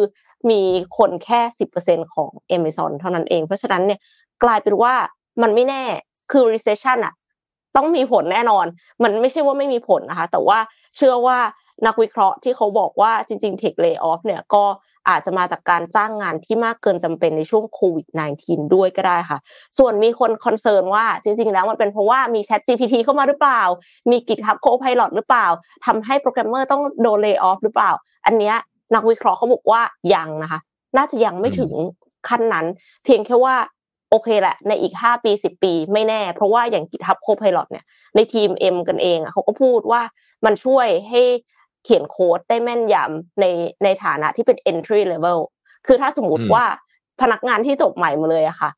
มีคนแค่10%ของ Amazon เท่านั้นเอง เพราะฉะนั้นเนี่ยกลายเป็นว่ามันไม่แน่คือ recession อะ ต้องมีผลแน่นอน มันไม่ใช่ว่าไม่มีผลนะคะ แต่ว่าเชื่อว่านักวิเคราะห์ที่เขาบอกว่าจริงๆ tech layoff เนี่ยก็อาจจะมาจากการจ้างงานที่มากเกินจำเป็นในช่วงโควิด -19 ด้วยก็ได้ค่ะ ส่วนมีคนคอนเซิร์นว่าจริงๆ แล้วมันเป็นเพราะว่ามี Chat GPT เข้ามาหรือเปล่า มี GitHub Copilot หรือเปล่าทำให้โปรแกรมเมอร์ต้องโดน lay off หรือเปล่า อันเนี้ยนักวิเคราะห์เขาบอกว่ายังนะคะ น่าจะยังไม่ถึงขั้นนั้น เพียงแค่ว่า โอเคแหละ ในอีก 5 ปี 10 ปีไม่แน่ เพราะว่าอย่าง GitHub Copilot เนี่ยในทีม M กันเองอะเขาก็พูดว่ามันช่วยให้เขียนโค้ดได้แม่นยำในในฐานะที่เป็น entry level คือถ้าสมมุติว่าพนักงานที่จบใหม่มาเลยอะค่ะ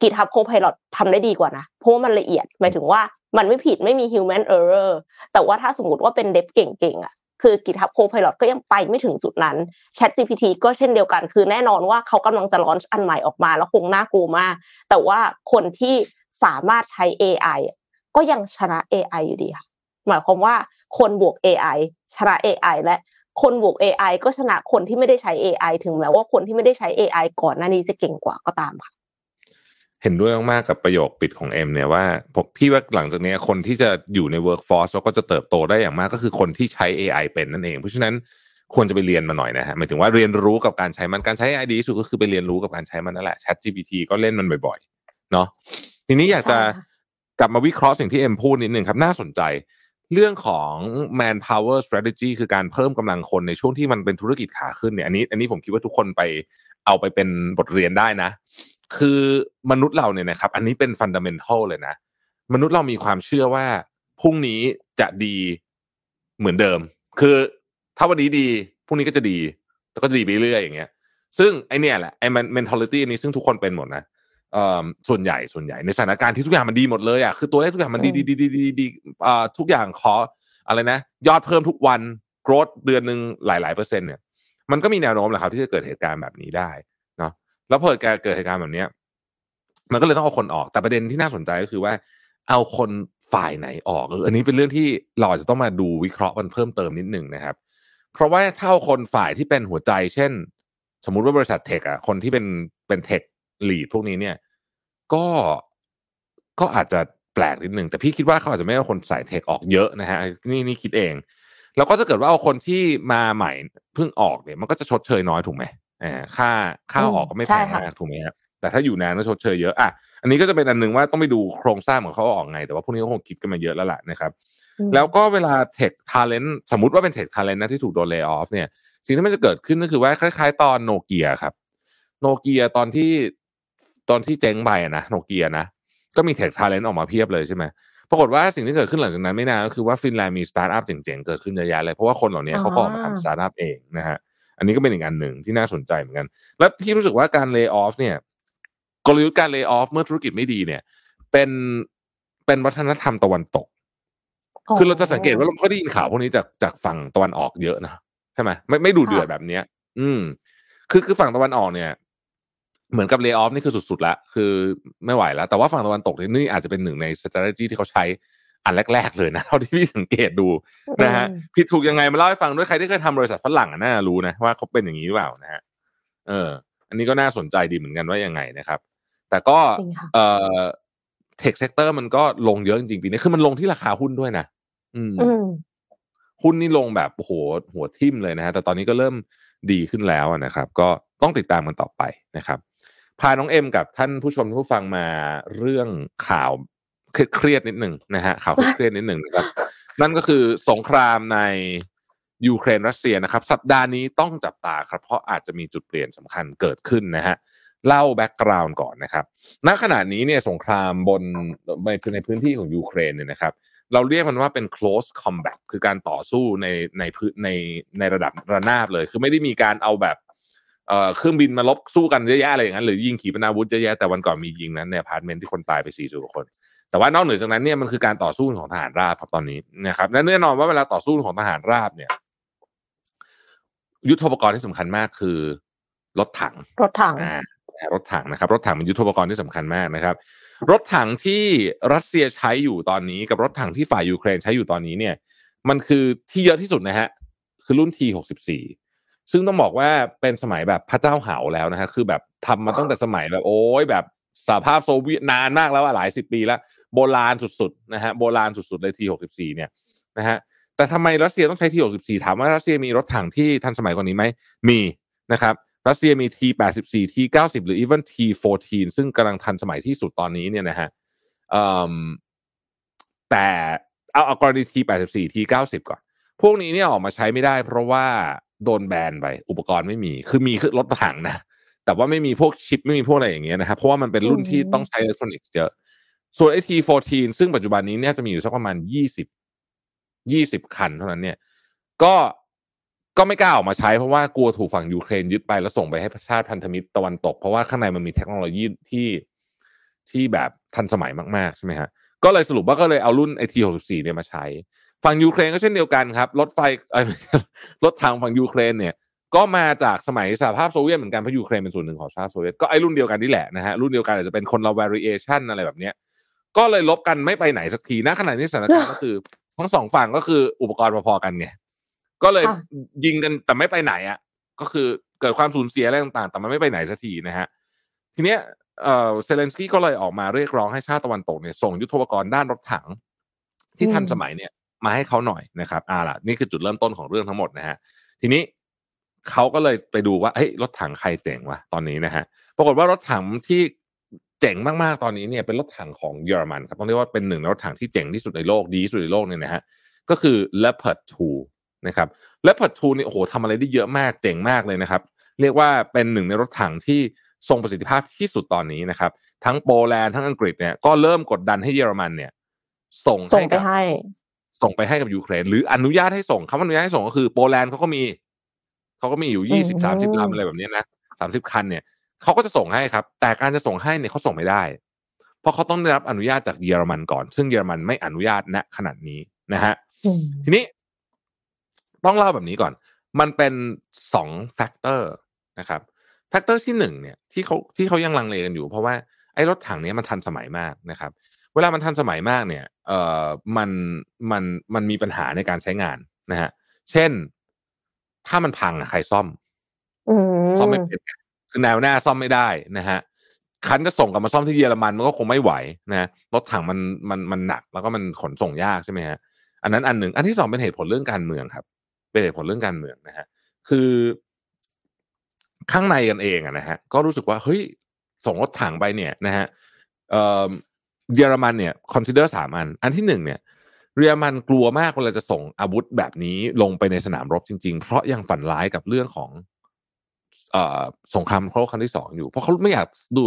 GitHub Copilot ทำได้ดีกว่านะ เพราะว่ามันละเอียดหมายถึงว่ามันไม่ผิดไม่มี human error แต่ว่าถ้าสมมติว่าเป็นเดฟเก่งๆอะ คือ GitHub Copilot ก็ยังไปไม่ถึงจุดนั้น ChatGPT ก็เช่นเดียวกัน คือแน่นอนว่าเขากำลังจะลอนอันใหม่ออกมา แล้วคงน่ากลัวมาก แต่ว่าคนที่สามารถใช้ AI ก็ยังชนะ AI อยู่ดีค่ะ หมายความว่าคนบวก AI ชนะ AI และคนบวก AI ก็ชนะคนที่ไม่ได้ใช้ AI ถึงแม้ว่าคนที่ไม่ได้ใช้ AI ก่อนหน้านี้จะเก่งกว่าก็ตามค่ะ เห็นด้วยมากๆกับประโยคปิดของเอ็มเนี่ยว่าผมพี่ว่าหลังจากนี้คนที่จะอยู่ใน workforce แล้วก็จะเติบโตได้อย่างมากก็คือคนที่ใช้ AI เป็นนั่นเอง เพราะฉะนั้นควรจะไปเรียนมาหน่อยนะฮะหมายถึงว่าเรียนรู้กับการใช้มันการใช้ AI ดีที่สุดก็คือไปเรียนรู้กับการใช้มันนั่นแหละ Chat GPT ก็เล่นมันบ่อยๆเนาะทีนี้อยากจะใช่ค่ะกลับมาวิเคราะห์สิ่งที่เอ็มพูดนิดหนึ่งครับน่าสนใจ เรื่องของ manpower strategy คือการเพิ่มกำลังคนในช่วงที่มันเป็นธุรกิจขาขึ้นเนี่ยอันนี้ อันนี้ผมคิดว่าทุกคนไปเอาไปเป็นบทเรียนได้นะ คือมนุษย์เราเนี่ยนะครับ อันนี้เป็นฟันดัมเ n นทัลเลยนะ มนุษย์เรามีความเชื่อว่าพรุ่งนี้จะดีเหมือนเดิม คือถ้าวันนี้ดีพรุ่งนี้ก็จะดีแล้วก็จะดีไปเรื่อยอย่างเงี้ย ซึ่งไอเนี่ยแหละไอ mentality อันนี้ซึ่งทุกคนเป็นหมดนะเอ่อส่วนใหญ่ส่วนใหญ่ในสถานการณ์ที่ทุกอย่างมันดีหมดเลยอะคือตัวเลขทุกอย่างมันดีอืมดีดีดีดีดีอ่าทุกอย่างขออะไรนะ ยอดเพิ่มทุกวัน growth เดือนหนึ่งหลายหลายเปอร์เซ็นต์เนี่ยมันก็มีแนวโน้มแหละครับที่จะเกิดเหตุการณ์แบบนี้ได้เนาะ แล้วพอเกิดเหตุการณ์แบบนี้มันก็เลยต้องเอาคนออก แต่ประเด็นที่น่าสนใจก็คือว่า เอาคนฝ่ายไหนออกเอออันนี้เป็นเรื่องที่เราอาจจะต้องมาดูวิเคราะห์มันเพิ่มเติมนิดหนึ่งนะครับ เพราะว่าถ้าเอาคนฝ่ายที่เป็นหัวใจ เช่น สมมุติว่าบริษัทเทคอะคนที่เป็นเป็นเทคลีดพวกนี้เนี่ย ก็ก็อาจจะแปลกนิดหนึ่งแต่พี่คิดว่าเขาอาจจะไม่เอาคนสายเทคออกเยอะนะฮะนี่นี่คิดเอง แล้วก็ถ้าเกิดว่าเอาคนที่มาใหม่เพิ่งออกเนี่ย มันก็จะชดเชยน้อยถูกไหม อ่าค่าค่าออกก็ไม่แพงใช่ค่ะมากถูกไหมครับแต่ถ้าอยู่นานก็ชดเชยเยอะอะอันนี้ก็จะเป็นอันหนึ่งว่าต้องไปดูโครงสร้างของเขาออกไง แต่ว่าพวกนี้ก็คงคิดกันมาเยอะแล้วล่ะนะครับอืมแล้วก็เวลา tech talent สมมติว่าเป็น tech talent นะที่ถูกโดน lay off เนี่ย สิ่งที่มันจะเกิดขึ้นก็คือว่าคล้าย ๆ ตอนโนเกียครับโนเกียตอนที่ตอนที่เจ๊งไปอะนะโนเกียนะ ก็มี tech talent ออกมาเพียบเลยใช่ไหมปรากฏว่าสิ่งที่เกิดขึ้นหลังจากนั้นไม่นานก็คือว่าฟินแลนด์มีสตาร์ทอัพเจ๋งๆเกิดขึ้นเยอะแยะเลยเพราะว่าคนเหล่านี้เขาก็ออกมาทำสตาร์ทอัพเองนะฮะ อันนี้ก็เป็นอีกอันหนึ่งที่น่าสนใจเหมือนกัน แล้วพี่รู้สึกว่าการ lay off เนี่ยกลยุทธ์การ lay off เมื่อธุรกิจไม่ดีเนี่ย เป็นเป็นวัฒนธรรมตะวันตก คือเราจะสังเกตว่าเราไม่ค่อยได้ยินข่าวพวกนี้จากจากฝั่งตะวันออกเยอะนะใช่ไหมไม่ไม่ดูเดือดแบบเนี้ย อืม คือคือฝั่งตะวันออกเนี่ยเหมือนกับเลิกออฟนี่คือสุดๆละคือไม่ไหวแล้ว แต่ว่าฝั่งตะวันตกนี่นี่อาจจะเป็นหนึ่งใน strategy ที่เขาใช้ อันแรก ๆ เลยนะเท่าที่พี่สังเกตดูนะฮะอืมผิดถูกยังไงมาเล่าให้ฟังด้วยใครที่เคยทำบริษัทฝรั่งอะน่ารู้นะว่าเขาเป็นอย่างนี้หรือเปล่านะฮะเออ อันนี้ก็น่าสนใจดีเหมือนกันว่ายังไงนะครับ แต่ก็จริงค่ะเอ่อ tech sector มันก็ลงเยอะจริงๆปีนี้คือมันลงที่ราคาหุ้นด้วยนะอืมอืมหุ้นนี่ลงแบบโอ้โหหัวทิ่มเลยนะฮะแต่ตอนนี้ก็เริ่มดีขึ้นแล้วนะครับ ก็ต้องติดตามกันต่อไปนะครับ พาน้องเอ็มกับท่านผู้ชมผู้ฟังมาเรื่องข่าว เครียดนิดหนึ่งนะฮะข่าวเครียดนิดหนึ่งนะครับ นั่นก็คือสงครามในยูเครนรัสเซียนะครับ สัปดาห์นี้ต้องจับตาครับ เพราะอาจจะมีจุดเปลี่ยนสำคัญเกิดขึ้นนะฮะเล่า background ก่อนนะครับ ณ ขณะนี้เนี่ยสงครามบนในในพื้นที่ของยูเครนเนี่ยนะครับ เราเรียกมันว่าเป็น close combat คือการต่อสู้ในในพื้นในในระดับระนาบเลย คือไม่ได้มีการเอาแบบเอ่อเครื่องบินมารบสู้กันเยอะแยะอะไรอย่างนั้นหรือยิงขีปนาวุธเยอะแยะแต่วันก่อนมียิงนั้นในอพาร์ตเมนต์ที่คนตายไปสี่สิบกว่าคน แต่ว่านอกเหนือจากนั้นเนี่ยมันคือการต่อสู้ของทหารราบครับตอนนี้นะครับและแน่นอนว่าเวลาต่อสู้ของทหารราบเนี่ย ยุทโธปกรณ์ที่สำคัญมากคือรถถัง รถถังอ่ารถถังนะครับ รถถังเป็นยุทโธปกรณ์ที่สำคัญมากนะครับ รถถังที่รัสเซียใช้อยู่ตอนนี้ กับรถถังที่ฝ่ายยูเครนใช้อยู่ตอนนี้เนี่ย มันคือที่เยอะที่สุดนะฮะคือรุ่น T64 ซึ่งต้องบอกว่าเป็นสมัยแบบพระเจ้าเหาแล้วนะฮะคือแบบทำมาตั้งแต่สมัยแบบโอ้ยแบบสหภาพโซเวียตนานมากแล้วอะหลายสิบปีแล้ว โบราณสุดๆนะฮะโบราณสุดๆเลย T64 เนี่ยนะฮะแต่ทำไมรัสเซียต้องใช้ T64 ถามว่ารัสเซียมีรถถังที่ทันสมัยกว่านี้ไหมมีนะครับรัสเซียมี T84 T90 หรือ even T14 ซึ่งกำลังทันสมัยที่สุดตอนนี้เนี่ยนะฮะแต่เอาเอากรณี T84 T90 ก่อน พวกนี้เนี่ยออกมาใช้ไม่ได้ เพราะว่าโดนแบนไป อุปกรณ์ไม่มี คือมีคือรถถังนะ แต่ว่าไม่มีพวกชิปไม่มีพวกอะไรอย่างเงี้ยนะครับเพราะว่ามันเป็นรุ่นที่ต้องใช้อิเล็กทรอนิกส์เยอะ ส่วนไอ้ T14 ซึ่งปัจจุบันนี้เนี่ยจะมีอยู่สักประมาณ 20 20 คันเท่านั้นเนี่ย ก็ก็ไม่กล้าออกมาใช้เพราะว่ากลัวถูกฝั่งยูเครนยึดไปแล้วส่งไปให้ชาติพันธมิตรตะวันตก เพราะว่าข้างในมันมีเทคโนโลยีที่ที่แบบทันสมัยมากๆใช่ไหมฮะก็เลยสรุปว่าก็เลยเอารุ่นไอ้ T64 เนี่ยมาใช้ ฝั่งยูเครนก็เช่นเดียวกันครับ รถถังรถทางฝั่งยูเครนเนี่ย ก็มาจากสมัยสหภาพโซเวียตเหมือนกันเพราะยูเครนเป็นส่วนหนึ่งของสหภาพโซเวียตก็ไอ้รุ่นเดียวกันนี่แหละนะฮะรุ่นเดียวกันอาจจะเป็นคนละ variation อะไรแบบเนี้ย ก็เลยลบกันไม่ไปไหนสักทีนะขณะนี้สถานการณ์ก็คือ ทั้งสองฝั่งก็คืออุปกรณ์พอๆกันไงก็เลยค่ะยิงกันแต่ไม่ไปไหนอะ ก็คือเกิดความสูญเสียอะไรต่างๆ แต่มันไม่ไปไหนสักทีนะฮะทีเนี้ยเอ่อเซเลนสกี้ก็เลยออกมาเรียกร้องให้ชาติตะวันตกเนี่ยส่งยุทโธปกรณ์ด้านรถถัง ที่ทันสมัยเนี่ยมาให้เขาหน่อยนะครับอ่าล่ะนี่คือจุดเริ่มต้นของเรื่องทั้งหมดนะฮะทีนี้เขาก็เลยไปดูว่าเฮ้ยรถถังใครเจ๋งวะตอนนี้นะฮะปรากฏว่ารถถังที่ เจ๋งมากๆตอนนี้เนี่ยเป็นรถถังของเยอรมันครับต้องเรียกว่าเป็นหนึ่งในรถถังที่เจ๋งที่สุดในโลกดีที่สุดในโลกเนี่ยนะฮะก็คือ Leopard 2นะครับ Leopard 2นี่โอ้โหทำอะไรได้เยอะมากเจ๋งมากเลยนะครับ เรียกว่าเป็นหนึ่งในรถถังที่ทรงประสิทธิภาพที่สุดตอนนี้นะครับ ทั้งโปแลนด์ทั้งอังกฤษเนี่ยก็เริ่มกดดันให้เยอรมันเนี่ย ส่งส่งให้ไปกับให้ ส่งไปให้กับยูเครน หรืออนุญาตให้ส่งคำว่าอนุญาตให้ส่งก็คือ โปแลนด์เขาก็มีเขาก็มีอยู่ยี่สิบสามสิบลำอะไรแบบเนี้ยนะสามสิบคันเนี่ย เขาก็จะส่งให้ครับ แต่การจะส่งให้เนี่ยเขาส่งไม่ได้ เพราะเขาต้องได้รับอนุญาตจากเยอรมันก่อน ซึ่งเยอรมันไม่อนุญาตณขณะนี้นะฮะอืมทีนี้ ต้องเล่าแบบนี้ก่อน มันเป็นสอง factor นะครับ factor ที่หนึ่งเนี่ยที่เขาที่เขายังลังเลกันอยู่ เพราะว่าไอ้รถถังเนี้ยมันทันสมัยมากนะครับ เวลามันทันสมัยมากเนี่ย เอ่อมันมันมันมีปัญหาในการใช้งานนะฮะเช่นถ้ามันพังอะใครซ่อมอืมซ่อมไม่เป็นไง คือแนวหน้าซ่อมไม่ได้นะฮะคันจะส่งกลับมาซ่อมที่เยอรมันมันก็คงไม่ไหวนะรถถังมันมันมันหนัก แล้วก็มันขนส่งยากใช่ไหมฮะอันนั้นอันหนึ่งอันที่สองเป็นเหตุผลเรื่องการเมืองครับ เป็นเหตุผลเรื่องการเมืองนะฮะคือข้างในกันเองอะนะฮะก็รู้สึกว่าเฮ้ยส่งรถถังไปเนี่ยนะฮะเอ่อเยอรมันเนี่ย consider สามอัน อันที่หนึ่งเนี่ยเยอรมันกลัวมากเวลาจะส่งอาวุธแบบนี้ลงไปในสนามรบจริง ๆ เพราะยังฝันร้ายกับเรื่องของ สงครามโลกครั้งที่สองอยู่ เพราะเขาไม่อยากดู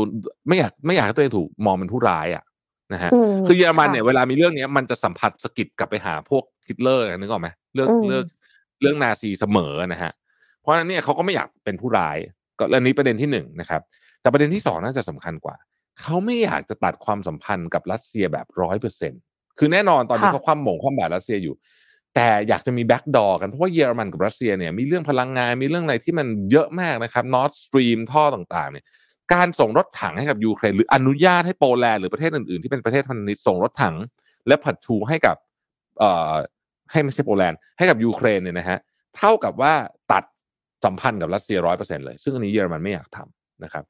ไม่อยากไม่อยากให้ตัวเองถูกมองเป็นผู้ร้ายอะนะฮะมคือเยอรมันเนี่ยค่ะเวลามีเรื่องเนี้ยมันจะสัมผัสสะกิดกลับไปหาพวกฮิตเลอร์นึกออกไหมเรื่องอืมเรื่องเรื่องนาซีเสมอนะฮะเพราะฉะนั้นเนี่ยเขาก็ไม่อยากเป็นผู้ร้าย ก็อันนี้ประเด็นที่หนึ่งนะครับ แต่ประเด็นที่สองน่าจะสำคัญกว่า เขาไม่อยากจะตัดความสัมพันธ์กับรัสเซียแบบร้อยเปอร์เซ็นคือแน่นอนตอนนี้ค่ะเขาคว่ำบงคว่ำบาตรรัสเซียอยู่ แต่อยากจะมี backdoor กันเพราะว่าเยอรมันกับรัสเซียเนี่ยมีเรื่องพลังงานมีเรื่องอะไรที่มันเยอะมากนะครับนอร์ s สตรีมท่อต่างๆเนี่ยการส่งรถถังให้กับยูเครนหรืออนุญาตให้โปแลนด์หรือประเทศอื่นๆ ที่เป็นประเทศพันธมิตรส่งรถถัง Leopard 2ให้กับเอ่อให้ไม่ใช่โปแลนด์ให้กับยูเครนเนี่ยนะฮะเท่ากับว่าตัดสัมพันธ์กับรัสเซียร้อยเปอร์เซ็นต์เลย ซึ่งอันนี้เยอรมันไม่อยากทำนะครับ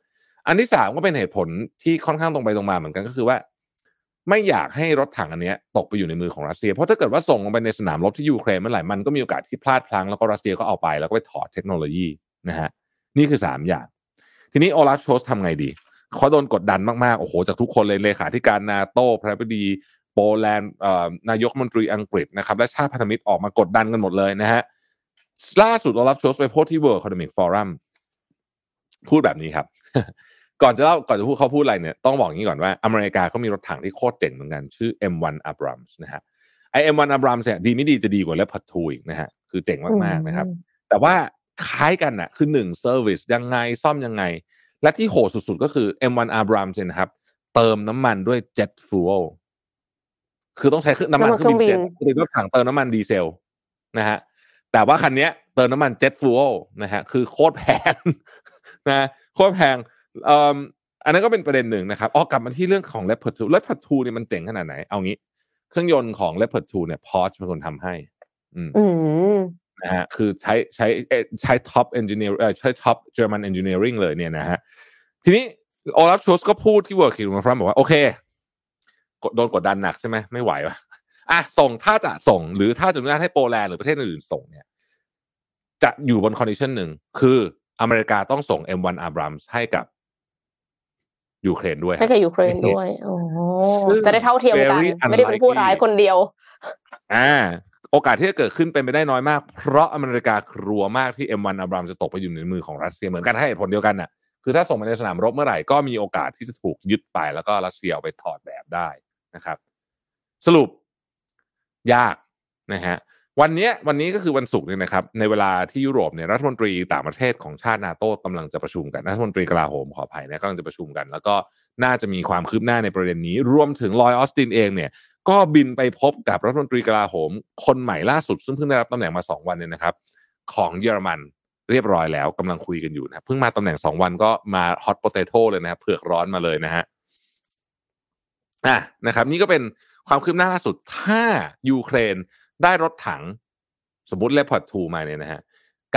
อันที่สามก็เป็นเหตุผลที่ค่อนข้างตรงไปตรงมาเหมือนกันก็คือว่า ไม่อยากให้รถถังอันเนี้ยตกไปอยู่ในมือของรัสเซีย เพราะถ้าเกิดว่าส่งลงไปในสนามรบที่ยูเครนเมื่อไหร่มันก็มีโอกาสที่พลาดพลั้งแล้วก็รัสเซียก็เอาไปแล้วก็ไปถอดเทคโนโลยีนะฮะนี่คือสามอย่าง ทีนี้โอลาฟโชสทำไงดีเขาโดนกดดันมากๆ โอ้โห จากทุกคนเลยเลขาธิการนาโต้พระบดีโปแลนด์นายกรัฐมนตรีอังกฤษนะครับและชาติพันธมิตรออกมากดดันกันหมดเลยนะฮะล่าสุดโอลาฟโชลซ์ไปพูดที่ World Economic Forum พูดแบบนี้ครับ ก่อนจะเล่าก่อนจะพูดเขาพูดอะไรเนี่ยต้องบอกอย่างนี้ก่อนว่าอเมริกาเขามีรถถังที่โคตรเจ๋งเหมือนกันชื่อ M1 Abrams นะฮะไอ้ M1 Abrams เนี่ยดีไม่ดีจะดีกว่า Leopard 2อีกนะฮะคือเจ๋งมากๆนะครับ แต่ว่าคล้ายกันน่ะคือหนึ่ง service ยังไงซ่อมยังไง และที่โหดสุดๆก็คือ M1 Abrams เนี่ยนะครับ เติมน้ำมันด้วย Jet Fuel คือต้องใช้เครื่องน้ำมันน้ำมันเครื่องบินเครื่เจ็องตบินปกติรถถังเติมน้ำมันดีเซลนะฮะแต่ว่าคันเนี้ยเติมน้ำมัน Jet Fuel นะฮะคือโคตรแพงนะโคตรแพงเอ่ออันนั้นก็เป็นประเด็นหนึ่งนะครับอ๋อกลับมาที่เรื่องของ Leopard 2 Leopard 2เนี่ยมันเจ๋งขนาดไหน เอางี้ เครื่องยนต์ของ Leopard 2เนี่ย Porsche เป็นคนทำให้ อืมอืมนะฮะคือใช้ใช้เอ่อใช้ top engineer เอ่อใช้ top German engineering เลยเนี่ยนะฮะทีนี้โอลาฟ โชลซ์ก็พูดที่ World Economic Forum บอกว่า โอเคกดโดนกดดันหนักใช่ไหมไม่ไหววะอะส่งถ้าจะส่ง หรือถ้าจะอนุญาตให้โปแลนด์หรือประเทศอื่นๆส่งเนี่ย จะอยู่บน condition หนึ่งคืออเมริกาต้องส่ง M1 Abrams ให้กับ ยูเครนด้วยให้กับยูเครนด้วยโอ้ซึ่งจะได้เท่าเทียมกัน very ไม่ได้เป็นผู้ร้าย unlikely คนเดียว อ่า โอกาสที่จะเกิดขึ้นเป็นไปได้น้อยมาก เพราะอเมริกากลัวมากที่ M1 Abrams จะตกไปอยู่ในมือของรัสเซียเหมือนกันให้เหตุผลเดียวกันน่ะ คือถ้าส่งไปในสนามรบเมื่อไหร่ก็มีโอกาสที่จะถูกยึดไปแล้วก็รัสเซียเอาไปถอดแบบได้นะครับ สรุป ยากนะฮะ วันนี้วันนี้ก็คือวันศุกร์เนี่ยนะครับในเวลาที่ยุโรปเนี่ยรัฐมนตรีต่างประเทศของชาตินาโต้กำลังจะประชุมกันรัฐมนตรีกลาโหมขออภัยนะกำลังจะประชุมกัน แล้วก็น่าจะมีความคืบหน้าในประเด็นนี้ รวมถึงลอยออสตินเองเนี่ยก็บินไปพบกับรัฐมนตรีกลาโหม คนใหม่ล่าสุด ซึ่งเพิ่งได้รับตำแหน่งมาสองวันเนี่ยนะครับ ของเยอรมันเรียบร้อยแล้วกำลังคุยกันอยู่นะเพิ่งมาตำแหน่งสองวันก็มา hot potato เลยนะครับเผือกร้อนมาเลยนะฮะอะนะครับ นี่ก็เป็นความคืบหน้าล่าสุดถ้ายูเครน ได้รถถัง สมมติ Leopard 2มาเนี่ยนะฮะ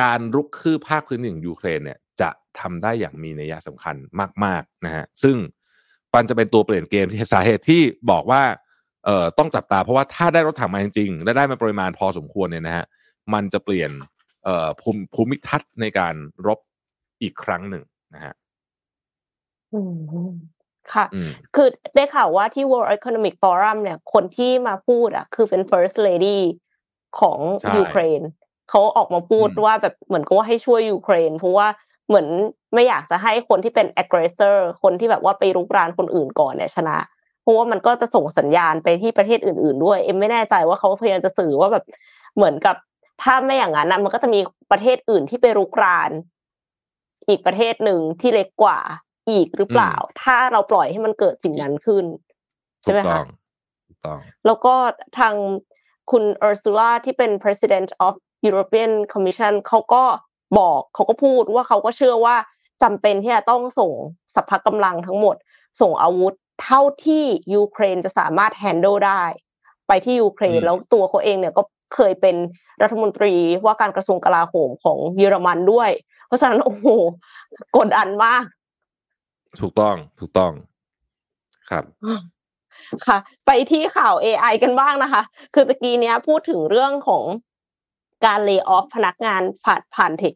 การรุกคืบภาคพื้นดินของยูเครนเนี่ยจะทำได้อย่างมีนัยสำคัญมาก ๆนะฮะซึ่งมันจะเป็นตัวเปลี่ยนเกมที่สาเหตุที่บอกว่าเอ่อต้องจับตาเพราะว่าถ้าได้รถถังมาจริงๆและได้มาปริมาณพอสมควรเนี่ยนะฮะมันจะเปลี่ยนเอ่อภูมิภูมิทัศน์ในการรบอีกครั้งหนึ่งนะฮะ ค่ะอืมคือได้ข่าวว่าที่ World Economic Forum เนี่ย คนที่มาพูดอะ คือเป็น First Lady ของใช่ยูเครนเขาออกมาพูดอืมว่าแบบเหมือนกับว่าให้ช่วยยูเครนเพราะว่าเหมือนไม่อยากจะให้คนที่เป็น aggressor คนที่แบบว่าไปรุกรานคนอื่นก่อนเนี่ยชนะเพราะว่ามันก็จะส่งสัญญาณไปที่ประเทศอื่น ๆ ด้วย เอ็มไม่แน่ใจว่าเขาพยายามจะสื่อว่าแบบเหมือนกับถ้าไม่อย่างนั้นนะมันก็จะมีประเทศอื่นที่ไปรุกราน อีกประเทศหนึ่งที่เล็กกว่า อีกหรือเปล่า ถ้าเราปล่อยให้มันเกิดสิ่งนั้นขึ้น ใช่ถูไหมกต้คะองถูกต้อง แล้วก็ทางคุณเออร์ซูล่าที่เป็น president of European Commission เขาก็บอกเขาก็พูดว่าเขาก็เชื่อว่าจำเป็นที่จะต้องส่งสัพพะกำลังทั้งหมด ส่งอาวุธเท่าที่ยูเครนจะสามารถ handle ได้ ไปที่ยูเครนอืมแล้วตัวเขาเองเนี่ยก็เคยเป็นรัฐมนตรีว่าการกระทรวงกลาโหมของเยอรมันด้วย เพราะฉะนั้นโอ้โหกดดันมาก ถูกต้องถูกต้องครับค่ะ ไปที่ข่าว AI กันบ้างนะคะ คือตะกี้เนี้ยพูดถึงเรื่องของการ lay off พนักงานผ่านผ่าน tech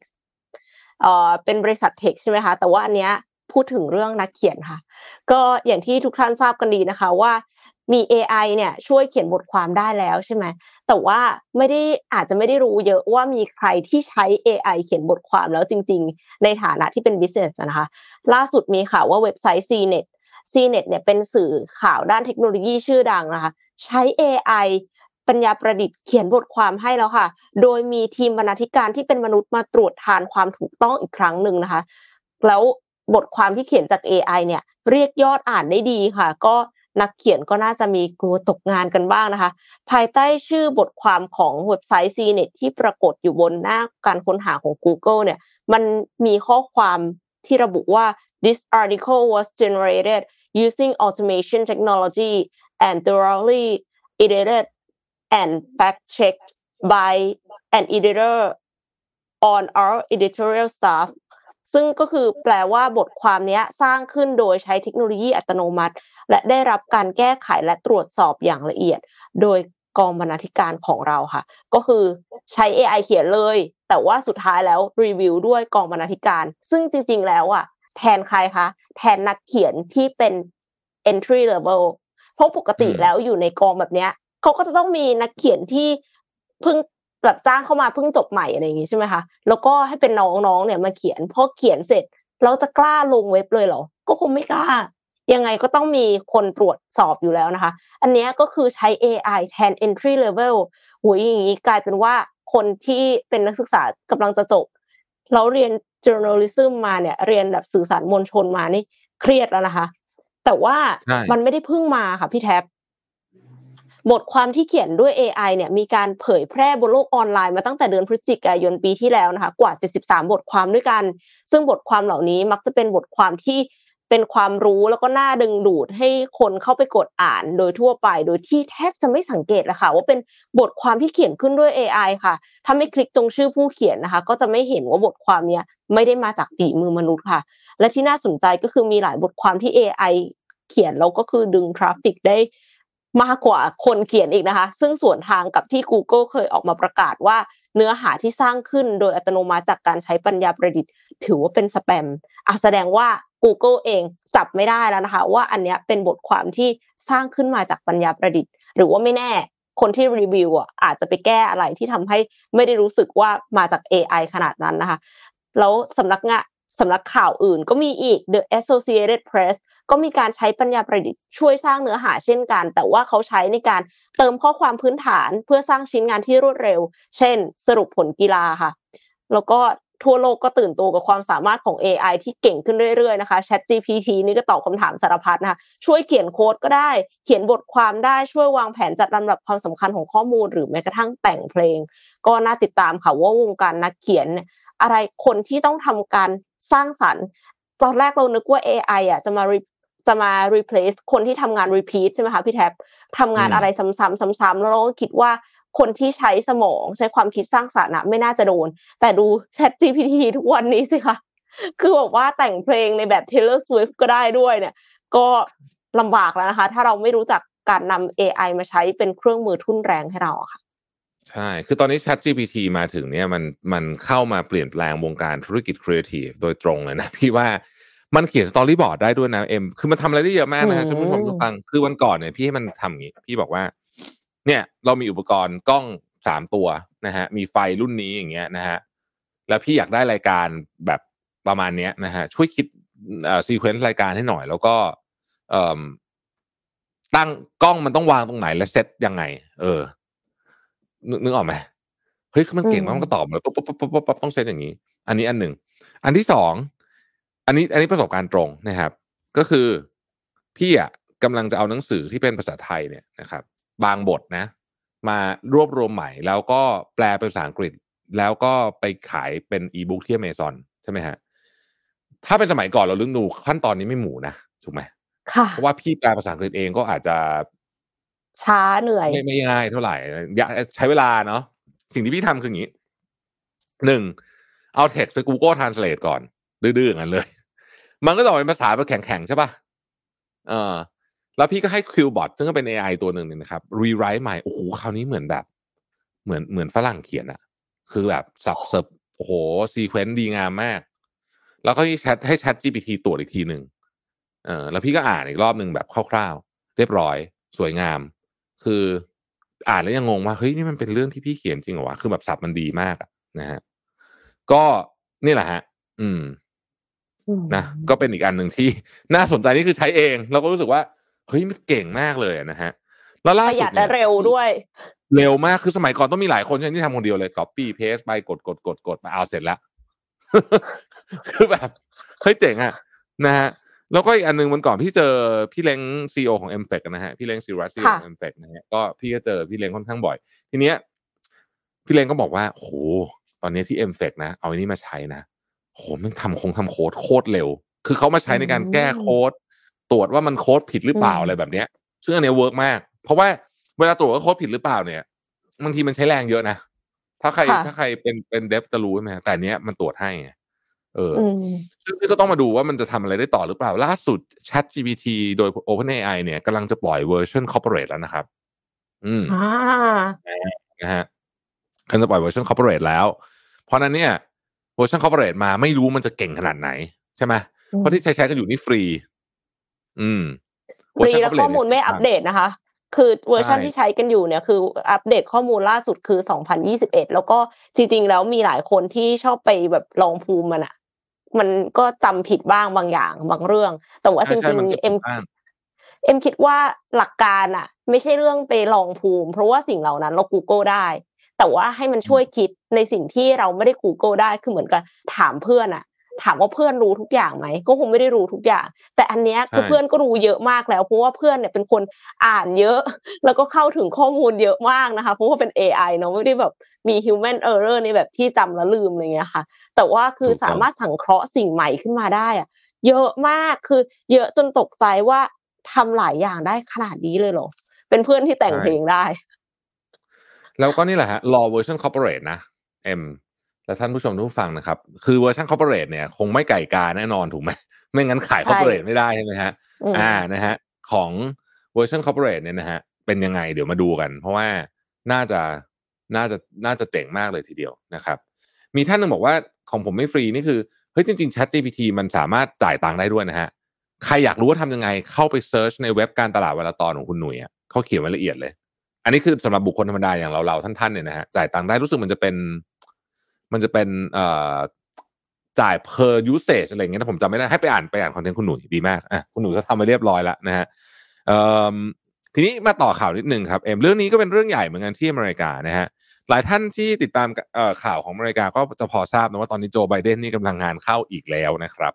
เอ่อเป็นบริษัท tech ใช่ไหมคะแต่ว่าอันเนี้ยพูดถึงเรื่องนักเขียนค่ะ ก็อย่างที่ทุกท่านทราบกันดีนะคะ ว่า มี AI เนี่ยช่วยเขียนบทความได้แล้วใช่ไหมแต่ว่าไม่ได้อาจจะไม่ได้รู้เยอะว่ามีใครที่ใช้ AI เขียนบทความแล้วจริง ๆ ในฐานะที่เป็น business นะคะ ล่าสุดมีข่าวว่าเว็บไซต์ CNET CNET เนี่ยเป็นสื่อข่าวด้านเทคโนโลยีชื่อดังนะคะใช้ AI ปัญญาประดิษฐ์เขียนบทความให้แล้วค่ะ โดยมีทีมบรรณาธิการที่เป็นมนุษย์มาตรวจทานความถูกต้องอีกครั้งหนึ่งนะคะ แล้วบทความที่เขียนจาก AI เนี่ย เรียกยอดอ่านได้ดีค่ะ ก็ นักเขียนก็น่าจะมีกลัวตกงานกันบ้างนะคะ ภายใต้ชื่อบทความของเว็บไซต์ CNET ที่ปรากฏอยู่บนหน้าการค้นหาของ Google เนี่ย มันมีข้อความที่ระบุว่า this article was generated using automation technology and thoroughly edited and fact-checked by an editor on our editorial staff ซึ่งก็คือแปลว่าบทความนี้สร้างขึ้นโดยใช้เทคโนโลยีอัตโนมัติ และได้รับการแก้ไขและตรวจสอบอย่างละเอียด โดยกองบรรณาธิการของเราค่ะ ก็คือใช้ AI เขียนเลย แต่ว่าสุดท้ายแล้วรีวิวด้วยกองบรรณาธิการ ซึ่งจริง ๆ แล้วอะแทนใครคะแทนนักเขียนที่เป็น entry level เพราะปกติแล้วอยู่ในกองแบบเนี้ยเขาก็จะต้องมีนักเขียนที่เพิ่ง แบบจ้างเข้ามาเพิ่งจบใหม่อะไรอย่างงี้ใช่ไหมคะแล้วก็ให้เป็นน้องๆเนี่ยมาเขียนพอเขียนเสร็จเราจะกล้าลงเว็บเลยเหรอ ก็คงไม่กล้า ยังไงก็ต้องมีคนตรวจสอบอยู่แล้วนะคะ อันเนี้ยก็คือใช้ AI แทน entry level หุยอย่างนี้กลายเป็นว่าคนที่เป็นนักศึกษากำลังจะจบแล้วเรียน journalism มาเนี่ย เรียนแบบสื่อสารมวลชนมานี่เครียดแล้วนะคะ แต่ว่าใช่มันไม่ได้เพิ่งมาค่ะพี่แท็บ บทความที่เขียนด้วย AI เนี่ยมีการเผยแพร่บนโลกออนไลน์มาตั้งแต่เดือนพฤศจิกายนปีที่แล้วนะคะกว่า 73 บทความด้วยกัน ซึ่งบทความเหล่านี้มักจะเป็นบทความที่เป็นความรู้แล้วก็น่าดึงดูดให้คนเข้าไปกดอ่านโดยทั่วไป โดยที่แทบจะไม่สังเกตเลยค่ะว่าเป็นบทความที่เขียนขึ้นด้วย AI ค่ะ ถ้าไม่คลิกตรงชื่อผู้เขียนนะคะ ก็จะไม่เห็นว่าบทความเนี้ยไม่ได้มาจากฝีมือมนุษย์ค่ะ และที่น่าสนใจก็คือมีหลายบทความที่ AI เขียนแล้วก็คือดึงทราฟฟิกได้ มากกว่าคนเขียนอีกนะคะ ซึ่งส่วนทางกับที่ Google เคยออกมาประกาศว่า เนื้อหาที่สร้างขึ้นโดยอัตโนมัติจากการใช้ปัญญาประดิษฐ์ ถือว่าเป็นสแปมอะแสดงว่า Google เองจับไม่ได้แล้วนะคะ ว่าอันเนี้ยเป็นบทความที่สร้างขึ้นมาจากปัญญาประดิษฐ์ หรือว่าไม่แน่คนที่รีวิวอะอาจจะไปแก้อะไรที่ทำให้ไม่ได้รู้สึกว่ามาจาก AI ขนาดนั้นนะคะ แล้วสำนักงานสำนักข่าวอื่นก็มีอีก The Associated Press ก็มีการใช้ปัญญาประดิษฐ์ช่วยสร้างเนื้อหาเช่นกัน แต่ว่าเขาใช้ในการเติมข้อความพื้นฐานเพื่อสร้างชิ้นงานที่รวดเร็ว เช่น สรุปผลกีฬาค่ะ แล้วก็ทั่วโลกก็ตื่นตัวกับความสามารถของ AI ที่เก่งขึ้นเรื่อยๆนะคะ Chat GPT นี่ก็ตอบคำถามสารพัดนะคะช่วยเขียนโค้ดก็ได้ เขียนบทความได้ช่วยวางแผนจัดลำดับความสำคัญของข้อมูล หรือแม้กระทั่งแต่งเพลง ก็น่าติดตามค่ะว่าวงการนักเขียน อะไรคนที่ต้องทำการสร้างสรรค์ ตอนแรกเรานึกว่า AI อะจะมา จะมา replace คนที่ทำงาน repeat ใช่ไหมคะพี่แท็บทำงานอะไรซ้ำๆซ้ำๆแล้วเราก็คิดว่าคนที่ใช้สมองใช้ความคิดสร้างสรรค์นะไม่น่าจะโดน แต่ดู Chat GPT ทุกวันนี้สิคะคือบอกว่าแต่งเพลงในแบบ Taylor Swift ก็ได้ด้วยเนี่ย ก็ลำบากแล้วนะคะ ถ้าเราไม่รู้จักการนำ AI มาใช้เป็นเครื่องมือทุ่นแรงให้เราค่ะใช่ คือตอนนี้ Chat GPT มาถึงเนี่ยมันมันเข้ามาเปลี่ยนแปลงวงการธุรกิจครีเอทีฟโดยตรงเลยนะ พี่ว่า มันเขียน storyboard ได้ด้วยนะเอ็มคือมันทำอะไรได้เยอะมากนะฮะอืมท่านผู้ชมผู้ฟังคือวันก่อนเนี่ยพี่ให้มันทำอย่างนี้พี่บอกว่า เนี่ยเรามีอุปกรณ์กล้องสามตัวนะฮะมีไฟรุ่นนี้อย่างเงี้ยนะฮะแล้วพี่อยากได้รายการแบบประมาณเนี้ยนะฮะช่วยคิดเอ่อ sequence รายการให้หน่อย แล้วก็เอ่อตั้งกล้องมันต้องวางตรงไหนและเซตยังไง เออนึกนึกออกไหมเฮ้ยคือมันเก่งมากอืมมันก็ตอบมาแล้วปุ๊บปุ๊บปุ๊บปุ๊บปุ๊บต้องเซตอย่างนี้ อันนี้อันหนึ่ง อันที่สอง อันนี้อันนี้ประสบการณ์ตรงนะครับ ก็คือพี่อะกำลังจะเอาหนังสือที่เป็นภาษาไทยเนี่ยนะครับ บางบทนะ มารวบรวมใหม่ แล้วก็แปลเป็นภาษาอังกฤษ แล้วก็ไปขายเป็นอีบุ๊กที่อเมซอนใช่ไหมฮะถ้าเป็นสมัยก่อนเราลึกดูขั้นตอนนี้ไม่หมูนะถูกไหมค่ะเพราะว่าพี่แปลภาษาอังกฤษเองก็อาจจะ ช้าเหนื่อยไม่ไม่ง่ายเท่าไหร่อยากใช้เวลาเนาะสิ่งที่พี่ทำคืออย่างนี้หนึ่งเอา text ไป Google Translate ก่อนดื้อๆอย่างนั้นเลย มันก็จะออกเป็นภาษาแบบแข็งๆใช่ป่ะเออแล้วพี่ก็ให้ Qbot ซึ่งก็เป็น AI ตัวหนึ่งเนี่ยนะครับ rewrite ใหม่โอ้โหคราวนี้เหมือนแบบ เหมือนเหมือนฝรั่งเขียนอะคือแบบสับเสิบโอ้โหซีเควนต์ดีงามมาก แล้วก็ให้แชทให้ Chat GPT ตรวจอีกทีหนึ่งเออแล้วพี่ก็อ่านอีกรอบหนึ่งแบบคร่าวๆ เรียบร้อย สวยงาม คืออ่านแล้วยังงงว่าเฮ้ยนี่มันเป็นเรื่องที่พี่เขียนจริงเหรอวะคือแบบสับมันดีมากนะฮะก็นี่แหละฮะ อืม นะก็เป็นอีกอันหนึ่งที่น่าสนใจนี่คือใช้เอง เราก็รู้สึกว่าเฮ้ยมันเก่งมากเลยนะฮะแล้วล่าประสุหดยัดเนี่และยเร็วด้วย เร็วมากคือสมัยก่อนต้องมีหลายคนใช่ไหมที่ทำคนเดียวเลย copy paste ไปกดกดกดกดไปเอาเสร็จแล้วคือแบบเฮ้ยเจ๋งอะนะฮะแล้วก็อีกอันหนึงวันก่อนพี่เจอพี่เล้งซีอของ m f e c นะฮะพี่เล้งซีรัสซีของค่ะ m f e c นะฮะก็พี่ก็เจอพี่เล้งค่อนข้างบ่อย ทีเนี้ย พี่เล้งก็บอกว่าโหตอนนี้ที่ m f e c นะ เอาอันนี้มาใช้นะ โหมันทำคงทำโค้ดโคตรเร็ว คือเขามาใช้ในการแก้โค้ดตรวจว่ามันโค้ดผิดหรือเปล่าอืมอะไรแบบเนี้ย ซึ่งอันเนี้ย work มาก เพราะว่าเวลาตรวจว่าโค้ดผิดหรือเปล่าเนี่ยบางทีมันใช้แรงเยอะนะถ้าใครค่ะถ้าใครเป็นเป็น dev จะรู้ใช่ไหมฮะแต่อันเนี้ยมันตรวจให้ไงเออออืมซึ่งซึ่งก็ต้องมาดูว่ามันจะทำอะไรได้ต่อหรือเปล่า ล่าสุด Chat GPT โดย OpenAI เนี่ยกำลังจะปล่อยเวอร์ชัน corporate แล้วนะครับ อืมอ่านะฮะกำลังจะปล่อยเวอร์ชัน corporate แล้ว เพราะฉะนั้นเนี่ย เวอร์ชัน corporate มาไม่รู้มันจะเก่งขนาดไหน ใช่ไหมอืมเพราะที่ใช้ใช้กันอยู่นี่ฟรี อืมฟรีแล้วข้อมูลไม่อัปเดตนะคะ คือเวอร์ชันใช่ที่ใช้กันอยู่เนี่ยคืออัปเดตข้อมูลล่าสุดคือ 2021 แล้วก็จริง ๆ แล้วมีหลายคนที่ชอบไปแบบลองภูมิมันอะมันก็จำผิดบ้างบางอย่างบางเรื่อง แต่ว่าจใช่ใช่ริงมันก็ๆเอ็มบ้างเอ็มคิดว่าหลักการอะไม่ใช่เรื่องไปลองภูมิ เพราะว่าสิ่งเหล่านั้นเรา Google ได้ แต่ว่าให้มันช่วยคิดในสิ่งที่เราไม่ได้ Google ได้คือเหมือนกับถามเพื่อนอะถามว่าเพื่อนรู้ทุกอย่างไหมก็คงไม่ได้รู้ทุกอย่าง แต่อันเนี้ยคือใช่เพื่อนก็รู้เยอะมากแล้ว เพราะว่าเพื่อนเนี่ยเป็นคนอ่านเยอะ แล้วก็เข้าถึงข้อมูลเยอะมากนะคะ เพราะว่าเป็น AI เนาะไม่ได้แบบมี human error ในแบบที่จำแล้วลืมอะไรเงี้ยค่ะ แต่ว่าคือสามารถสังเคราะห์สิ่งใหม่ขึ้นมาได้อะเยอะมากคือเยอะจนตกใจว่าทำหลายอย่างได้ขนาดนี้เลยเหรอเป็นเพื่อนที่แต่งเพลงได้ แล้วก็นี่แหละฮะรอเวอร์ชัน corporate นะเอ็มและท่านผู้ชมทุกฟังนะครับ คือเวอร์ชัน corporate เนี่ย คงไม่ไก่กาแน่นอนถูกไหมไม่งั้นขายใช่ corporate ไม่ได้ใช่ไหมฮะอืมอ่านะฮะของเวอร์ชัน corporate เนี่ยนะฮะเป็นยังไงเดี๋ยวมาดูกัน เพราะว่าน่าจะน่าจะน่าจะเจ๋งมากเลยทีเดียวนะครับ มีท่านหนึ่งบอกว่าของผมไม่ฟรีนี่คือเฮ้ยจริงๆ Chat GPT มันสามารถจ่ายตังค์ได้ด้วยนะฮะใครอยากรู้ว่าทำยังไงเข้าไป search ในเว็บการตลาดวันละตอนของคุณหนุ่ยอะเขาเขียนไว้ละเอียดเลย อันนี้คือสำหรับบุคคลธรรมดาอย่างเราเราท่านๆเนี่ยนะฮะจ่ายตังค์ได้รู้สึกมันจะเป็น มันจะเป็นเอ่อจ่าย per usage อะไรเงี้ยถ้าผมจำไม่ได้ให้ไปอ่านไปอ่านคอนเทนต์คุณหนุ่ยดีมากอะคุณหนุ่ยก็ทำมาเรียบร้อยแล้วนะฮะเอ่อทีนี้มาต่อข่าวนิดนึงครับเอ็มเรื่องนี้ก็เป็นเรื่องใหญ่เหมือนกันที่อเมริกานะฮะหลายท่านที่ติดตามข่าวของอเมริกาก็จะพอทราบนะว่าตอนนี้โจไบเดนนี่กำลังงานเข้าอีกแล้วนะครับ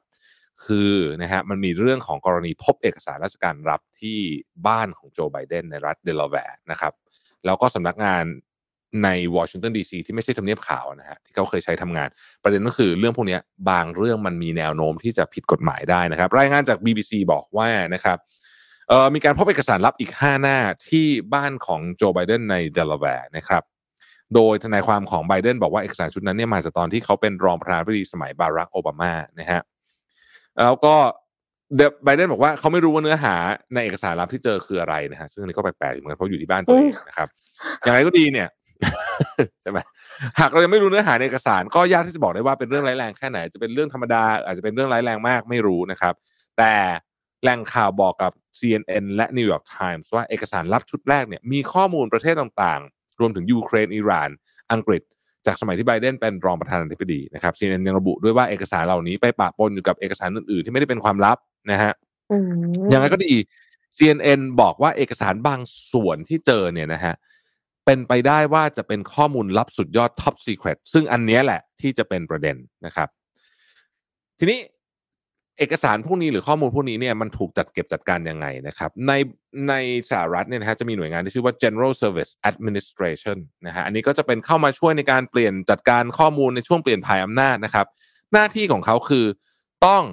คือนะฮะมันมีเรื่องของกรณีพบเอกสารราชการลับที่บ้านของโจไบเดนในรัฐเดลาแวร์นะครับแล้วก็สำนักงานในวอชิงตันดีซีที่ไม่ใช่ทำเนียบขาวนะฮะที่เขาเคยใช้ทำงาน ประเด็นก็คือเรื่องพวกนี้บางเรื่องมันมีแนวโน้มที่จะผิดกฎหมายได้นะครับ รายงานจาก BBC บอกว่านะครับมีการพบเอกสารลับอีก 5 หน้าที่บ้านของโจไบเดนในเดลาแวร์นะครับโดยทนายความของไบเดนบอกว่าเอกสารชุดนั้นเนี่ยมาจากตอนที่เขาเป็นรองประธานาธิบดีสมัยบารักโอบามานะฮะ แล้วก็เดไบเดนบอกว่าเขาไม่รู้ว่าเนื้อหาในเอกสารลับที่เจอคืออะไรนะฮะซึ่งอันนี้ก็แปลกๆเหมือนกันเพราะอยู่ที่บ้านตัวเองนะครับ อย่างไรก็ดีเนี่ยใช่ไหมหากเรายังไม่รู้เนื้อหาในเอกสาร ก็ยากที่จะบอกได้ว่าเป็นเรื่องร้ายแรงแค่ไหนจะเป็นเรื่องธรรมดา อาจจะเป็นเรื่องร้ายแรงมากไม่รู้นะครับ แต่แหล่งข่าวบอกกับ CNN และ New York Times ว่าเอกสารลับชุดแรกเนี่ยมีข้อมูลประเทศต่างๆ รวมถึงยูเครนอิหร่าน อังกฤษ จากสมัยที่ไบเดนเป็นรองประธานาธิบดีนะครับ CNN ยังระบุด้วยว่าเอกสารเหล่านี้ไปปะปนอยู่กับเอกสารอื่นๆ ที่ไม่ได้เป็นความลับนะฮะอืมอย่างไรก็ดี CNN บอกว่าเอกสารบางส่วนที่เจอเนี่ยนะฮะเป็นไปได้ว่าจะเป็นข้อมูลลับสุดยอด Top Secret ซึ่งอันเนี้ยแหละที่จะเป็นประเด็นนะครับ ทีนี้ เอกสารพวกนี้หรือข้อมูลพวกนี้เนี่ยมันถูกจัดเก็บจัดการยังไงนะครับ ในในสหรัฐเนี่ยนะฮะจะมีหน่วยงานที่ชื่อว่า General Service Administration นะฮะอันนี้ก็จะเป็นเข้ามาช่วยในการเปลี่ยนจัดการข้อมูลในช่วงเปลี่ยนผ่ายอำนาจนะครับ หน้าที่ของเขาคือต้อง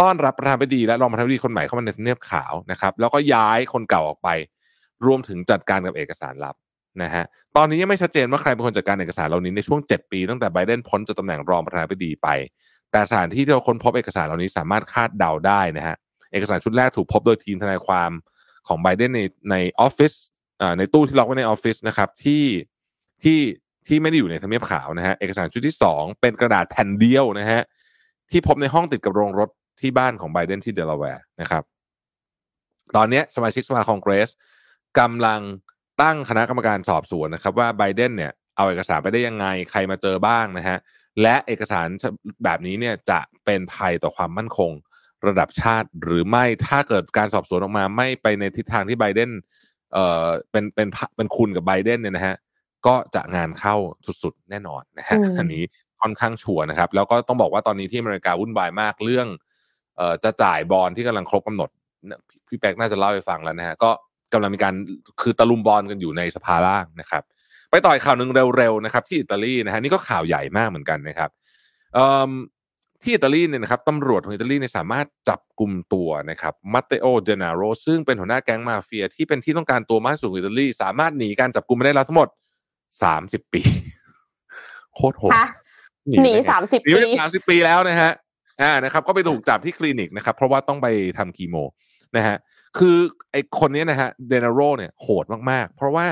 ต้อนรับประธานาธิบดีและรองประธานาธิบดีคนใหม่เข้ามาในทำเนียบขาวนะครับ แล้วก็ย้ายคนเก่าออกไป รวมถึงจัดการกับเอกสารลับนะฮะตอนนี้ยังไม่ชัดเจนว่าใครเป็นคนจัดการเอกสารเหล่านี้ในช่วง 7 ปีตั้งแต่ไบเดนพ้นจากตำแหน่งรองประธานาธิบดีไป แต่สถานที่ที่เราค้นพบเอกสารเหล่านี้สามารถคาดเดาได้นะฮะเอกสารชุดแรกถูกพบโดยทีมทนายความของไบเดนในในออฟฟิศในตู้ที่ล็อกไว้ในออฟฟิศนะครับที่ที่ที่ไม่ได้อยู่ในทำเนียบขาวนะฮะเอกสารชุดที่สองเป็นกระดาษแผ่นเดียวนะฮะที่พบในห้องติดกับโรงรถที่บ้านของไบเดนที่เดลาแวร์นะครับ ตอนนี้สมาชิกสภาคองเกรสกำลังตั้งคณะกรรมการสอบสวนนะครับ ว่าไบเดนเนี่ยเอาเอกสารไปได้ยังไงใครมาเจอบ้างนะฮะ และเอกสารแบบนี้เนี่ยจะเป็นภัยต่อความมั่นคงระดับชาติหรือไม่ถ้าเกิดการสอบสวนออกมาไม่ไปในทิศทางที่ไบเดนเอ่อเป็นเป็นเป็นคุณกับไบเดนเนี่ยนะฮะก็จะงานเข้าสุดๆแน่นอนนะฮะอืมอันนี้ค่อนข้างชัวร์นะครับ แล้วก็ต้องบอกว่าตอนนี้ที่อเมริกาวุ่นวายมากเรื่องเอ่อจะจ่ายบอลที่กำลังครบกำหนดเนี่ยพี่พี่แป๊กน่าจะเล่าให้ฟังแล้วนะฮะก็กำลังมีการคือตะลุมบอลกันอยู่ในสภาล่างนะครับ ไปต่อยข่าวหนึ่งเร็วๆนะครับที่อิตาลีนะฮะนี่ก็ข่าวใหญ่มากเหมือนกันนะครับเอิ่มที่อิตาลีเนี่ยนะครับตำรวจของอิตาลีเนี่ยสามารถจับกลุ่มตัวนะครับมาเตโอเดนาโรซึ่งเป็นหัวหน้าแก๊งมาเฟีย ที่เป็นที่ต้องการตัวมากที่สุดของอิตาลี สามารถหนีการจับกลุ่มมาได้แล้วทั้งหมดสามสิบปี โคตรโหดฮะหนีได้ไงสามสิบหนีปีไปสามสิบปีแล้วนะฮะอ่านะครับ ก็ไปถูกจับที่คลินิกนะครับ เพราะว่าต้องไปทำคีโมนะฮะคือไอคนนี้นะฮะเดนาโรเนี่ยโหดมากๆ เพราะว่า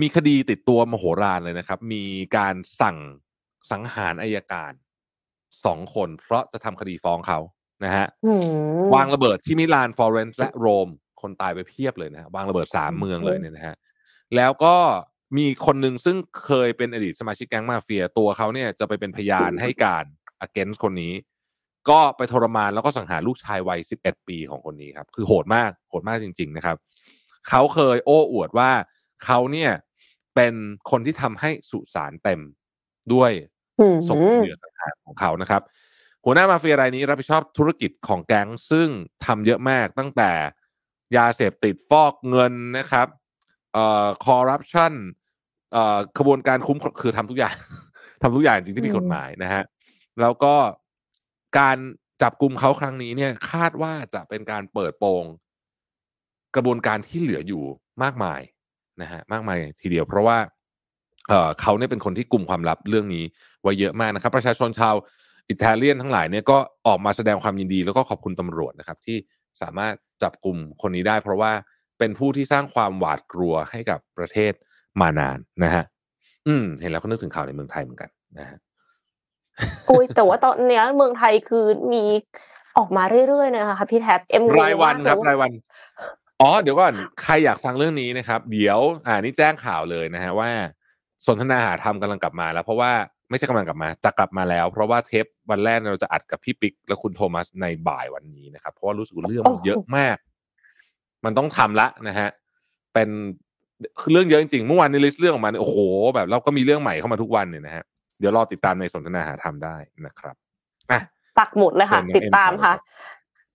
มีคดีติดตัวมโหฬารเลยนะครับ มีการสั่งสังหารอายการสองคน เพราะจะทำคดีฟ้องเขานะฮะอืมวางระเบิดที่มิลานฟลอเรนซ์และโรม คนตายไปเพียบเลยนะฮะวางระเบิดสามเมืองเลยเนี่ยนะฮะแล้วก็มีคนหนึ่งซึ่งเคยเป็นอดีตสมาชิกแก๊งมาเฟียตัวเขาเนี่ยจะไปเป็นพยานให้การ against คนนี้ ก็ไปทรมานแล้วก็สังหารลูกชายวัย11 ปีของคนนี้ครับ คือโหดมากโหดมากจริง ๆ นะครับ เขาเคยโอ้อวดว่าเขาเนี่ย เป็นคนที่ทำให้สุสานเต็มด้วยอืมศพเหยื่อสังหารของเขานะครับ หัวหน้ามาเฟียรายนี้รับผิดชอบธุรกิจของแก๊งซึ่งทำเยอะมากตั้งแต่ยาเสพติดฟอกเงินนะครับเอ่อคอร์รัปชันเอ่อขบวนการคุ้มคือทำทุกอย่างทำทุกอย่างจริงที่ผิดกฎหมายนะฮะแล้วก็การจับกลุ่มเขาครั้งนี้เนี่ย คาดว่าจะเป็นการเปิดโปงกระบวนการที่เหลืออยู่มากมาย นะฮะมากมายทีเดียว เพราะว่าเอ่อเขาเนี่ยเป็นคนที่กลุ่มความลับเรื่องนี้ไว้เยอะมากนะครับ ประชาชนชาวอิตาเลียนทั้งหลายเนี่ยก็ออกมาแสดงความยินดี แล้วก็ขอบคุณตำรวจนะครับที่สามารถจับกลุ่มคนนี้ได้ เพราะว่าเป็นผู้ที่สร้างความหวาดกลัวให้กับประเทศมานานนะฮะอืม เห็นแล้วก็นึกถึงข่าวในเมืองไทยเหมือนกันนะฮะอุ้ยแต่ว่าตอนเนี้ยเมืองไทยคือมีออกมาเรื่อยๆนะคะพี่แท็บเอ็มรายวันครับมากเลยรายวัน อ๋อเดี๋ยวก่อนใครอยากฟังเรื่องนี้นะครับ เดี๋ยวอ่านี่แจ้งข่าวเลยนะฮะว่า สนทนาหาธรรมกำลังกลับมาแล้ว เพราะว่าไม่ใช่กำลังกลับมาจะกลับมาแล้ว เพราะว่าเทปวันแรกเราจะอัดกับพี่ปิ๊กและคุณโทมัสในบ่ายวันนี้นะครับ เพราะว่ารู้สึกเรื่องมันเยอะมาก มันต้องทำละนะฮะเป็นเรื่องเยอะจริงๆเมื่อวานนี้ list เรื่องออกมาเนี่ยโอ้โหแบบเราก็มีเรื่องใหม่เข้ามาทุกวันเนี่ยนะฮะเดี๋ยวรอติดตามในสนทนาหาธรรมได้นะครับอะปักหมุดเลยค่ะเชิญน้องติดตามเอ็มค่ะต่อ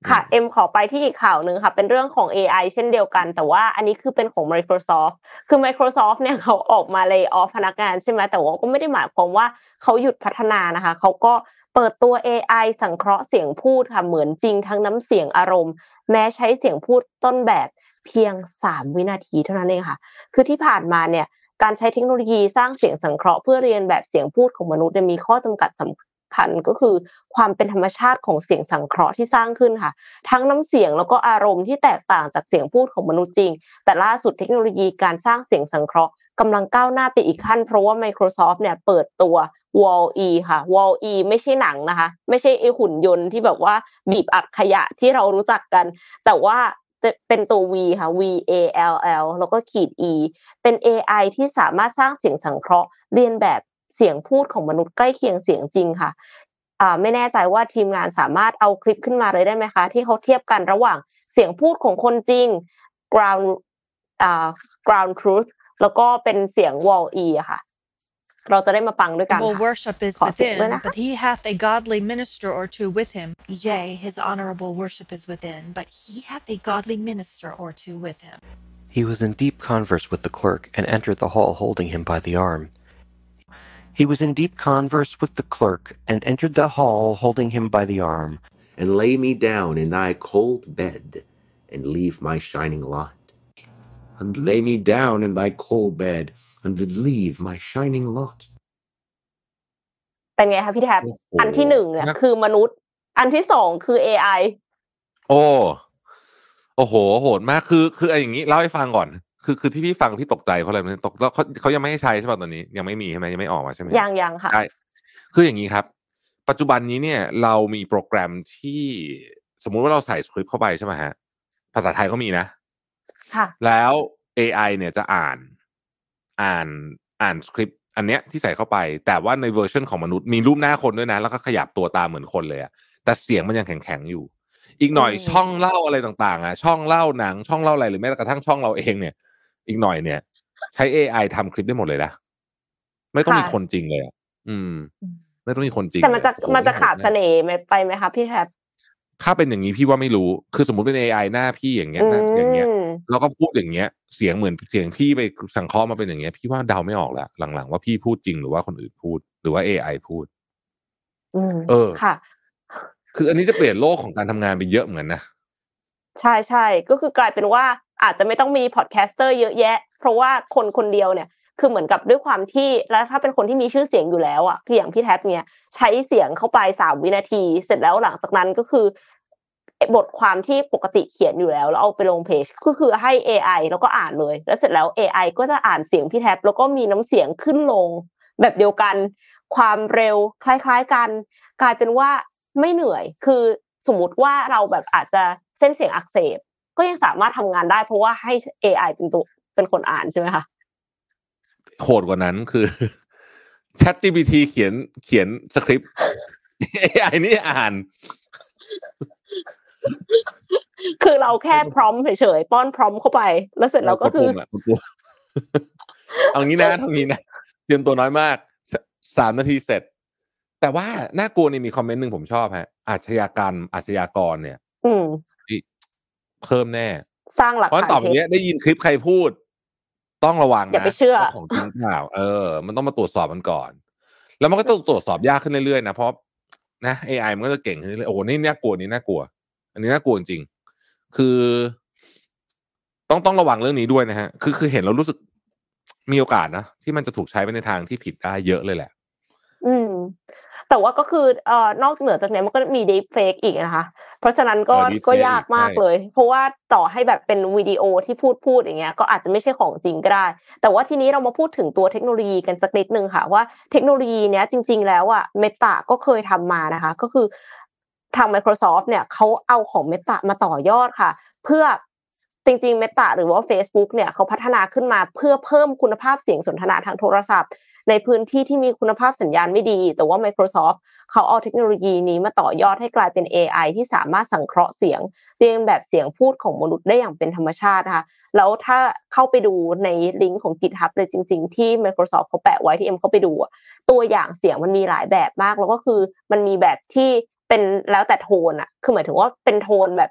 ค่ะเอ็มขอไปที่อีกข่าวหนึ่งค่ะเป็นเรื่องของ AI เช่นเดียวกัน แต่ว่าอันนี้คือเป็นของ Microsoft คือ Microsoft เนี่ยเขาออกมา layoff พนักงานใช่ไหมแต่ว่าก็ไม่ได้หมายความว่าเขาหยุดพัฒนานะคะเขาก็เปิดตัว AI สังเคราะห์เสียงพูดค่ะเหมือนจริงทั้งน้ำเสียงอารมณ์ แม้ใช้เสียงพูดต้นแบบเพียง 3 วินาทีเท่านั้นเองค่ะ คือที่ผ่านมาเนี่ยการใช้เทคโนโลยีสร้างเสียงสังเคราะห์เพื่อเรียนแบบเสียงพูดของมนุษย์มีข้อจำกัดสำ คัญก็คือความเป็นธรรมชาติของเสียงสังเคราะห์ที่สร้างขึ้นค่ะ ทั้งน้ำเสียงแล้วก็อารมณ์ที่แตกต่างจากเสียงพูดของมนุษย์จริง แต่ล่าสุดเทคโนโลยีการสร้างเสียงสังเคราะห์กำลังก้าวหน้าไปอีกขั้น เพราะว่า Microsoft เนี่ยเปิดตัว Wall-E ค่ะ Wall-E ไม่ใช่หนังนะคะ ไม่ใช่ไอหุ่นยนต์ที่แบบว่าบีบอัดขยะที่เรารู้จักกัน แต่ว่าเป็นตัว V ค่ะ V A L L แล้วก็ขีด E เป็น AI ที่สามารถสร้างเสียงสังเคราะห์เรียนแบบ เสียงพูดของมนุษย์ใกล้เคียงเสียงจริงค่ะอ่าไม่แน่ใจว่าทีมงานสามารถเอาคลิปขึ้นมาเลยได้ไหมคะ ที่เขาเทียบกันระหว่างเสียงพูดของคนจริง ground อ่า ground truth แล้วก็เป็นเสียง wall e อะค่ะเราจะได้มาฟังด้วยกัน Honorable ค่ะ worship is ขอเสียง within, ด้วยนะคะ but he hath a godly minister or two with him. Yea, his honorable worship is within, but he hath a godly minister or two with him. He was in deep converse with the clerk, and entered the hall holding him by the arm. He was in deep converse with the clerk, and entered the hall holding him by the arm. and lay me down in thy cold bed, and leave my shining lot. And lay me down in thy cold bed, and did leave my shining lot. เป็นไงคะพี่แทบ โอ้โห อันที่หนึ่งเนี่ย นะ คือมนุษย์ อันที่สองคือ AI โอ้ โอ้โห โหดมาก คือ คือไอ้อย่างนี้เล่าให้ฟังก่อน คือคือที่พี่ฟังพี่ตกใจเพราะอะไรมันตกแล้วเขาเขายังไม่ให้ใช้ใช่ป่ะตอนนี้ยังไม่มีใช่ไหมยังไม่ออกมาใช่ไหมยังยังค่ะใช่คืออย่างนี้ครับ ปัจจุบันนี้เนี่ย เรามีโปรแกรมที่สมมุติว่าเราใส่สคริปต์เข้าไปใช่ไหมฮะภาษาไทยก็มีนะค่ะ แล้ว AI เนี่ยจะอ่านอ่านอ่านสคริปต์อันเนี้ยที่ใส่เข้าไป แต่ว่าในเวอร์ชันของมนุษย์มีรูปหน้าคนด้วยนะ แล้วก็ขยับตัวตามเหมือนคนเลยอะแต่เสียงมันยังแข็งๆอยู่ อีกหน่อยอืมช่องเล่าอะไรต่างๆอะช่องเล่าหนังช่องเล่าอะไรหรือแม้กระทั่งช่องเราเองเนี่ย อีกหน่อยเนี่ย ใช้ AI ทำคลิปได้หมดเลยนะไม่ต้องมีคนจริงเลยอะอืม ไม่ต้องมีคนจริงแต่มันจะเลยโอ้โหมันจะขาดโหเสน่ห์ไหมไปไหมคะพี่แท็บถ้าเป็นอย่างนี้พี่ว่าไม่รู้ คือสมมติเป็น AI หน้าพี่อย่างเงี้ยหน้าอย่างเงี้ยมแล้วก็พูดอย่างเงี้ย เสียงเหมือนเสียงพี่ไปสังเคราะห์มาเป็นอย่างเงี้ย พี่ว่าเดาไม่ออกแล้วหลังๆ ว่าพี่พูดจริงหรือว่าคนอื่นพูด หรือว่า AI พูดอืมเออค่ะ คืออันนี้จะเปลี่ยนโลกของการทำงานไปเยอะเหมือนกันนะ ใช่ใช่ก็คือกลายเป็นว่า อาจจะไม่ต้องมี podcaster เยอะแยะ เพราะว่าคนคนเดียวเนี่ย คือเหมือนกับด้วยความที่แล้วถ้าเป็นคนที่มีชื่อเสียงอยู่แล้วอะคืออย่างพี่แท็บเนี่ยใช้เสียงเข้าไปสามวินาที เสร็จแล้วหลังจากนั้นก็คือบทความที่ปกติเขียนอยู่แล้วแล้วเอาไปลงเพจก็คือให้ AI แล้วก็อ่านเลย แล้วเสร็จแล้ว AI ก็จะอ่านเสียงพี่แท็บแล้วก็มีน้ำเสียงขึ้นลง แบบเดียวกัน ความเร็วคล้ายๆกัน กลายเป็นว่าไม่เหนื่อย คือสมมติว่าเราแบบอาจจะเส้นเสียงอักเสบ ก็ยังสามารถทำงานได้ เพราะว่าให้ AI เป็นตัวเป็นคนอ่านใช่ไหมคะโหดกว่านั้นคือ Chat GPT เขียนเขียนสคริปต์ AI นี่อ่าน คือเราแค่พร้อมเฉยๆป้อนพร้อมเข้าไป แล้วเสร็จแล้วก็คือดปุ่มะกดปุ่มเอางี้นะเท่านี้นะเตรียมตัวน้อยมากสสามนาทีเสร็จ แต่ว่าน่ากลัวนี่มีคอมเมนต์หนึ่งผมชอบฮะอาชญากรรมอาชญากรเนี่ยอืม เพิ่มแน่ สร้างหลักเพราะฐานต่อไปเท็จเนี้ยได้ยินคลิปใครพูด ต้องระวังอย่านะไปเชื่อว่าของจริงเปล่าเออ มันต้องมาตรวจสอบมันก่อน แล้วมันก็ต้องตรวจสอบยากขึ้นเรื่อยๆนะเพราะนะ AI มันก็จะเก่งขึ้นเรื่อยๆโอ้โหนี่น่ากลัวนี่น่ากลัว อันนี้น่ากลัวจริงๆคือ ต้องต้องระวังเรื่องนี้ด้วยนะฮะ คือคือเห็นแล้วรู้สึกมีโอกาสนะที่มันจะถูกใช้ไปในทางที่ผิดได้เยอะเลยแหละ อืม แต่ว่าก็คือเอ่อนอกเหนือจากนี้มันก็มี deep fake อีกนะคะ เพราะฉะนั้นก็เออ deepfake ก็ยากมากใช่เลย เพราะว่าต่อให้แบบเป็นวิดีโอที่พูดพูดอย่างเงี้ยก็อาจจะไม่ใช่ของจริงก็ได้ แต่ว่าทีนี้เรามาพูดถึงตัวเทคโนโลยีกันสักนิดนึงค่ะ ว่าเทคโนโลยีเนี้ยจริง ๆ แล้วอะเมตาก็เคยทำมานะคะ ก็คือทาง Microsoft เนี่ยเขาเอาของเมตามาต่อยอดค่ะ เพื่อ จริงๆ Meta หรือว่า Facebook เนี่ยเขาพัฒนาขึ้นมาเพื่อเพิ่มคุณภาพเสียงสนทนาทางโทรศัพท์ ในพื้นที่ที่มีคุณภาพสัญญาณไม่ดี แต่ว่า Microsoft เขาเอาเทคโนโลยีนี้มาต่อยอดให้กลายเป็น AI ที่สามารถสังเคราะห์เสียงเรียนแบบเสียงพูดของมนุษย์ได้อย่างเป็นธรรมชาตินะคะแล้วถ้าเข้าไปดูในลิงก์ของ GitHub เลยจริง ๆ ที่ Microsoft เขาแปะไว้ที่เอ็มเข้าไปดู ตัวอย่างเสียงมันมีหลายแบบมาก แล้วก็คือมันมีแบบที่เป็นแล้วแต่โทนอะคือหมายถึงว่าเป็นโทนแบบ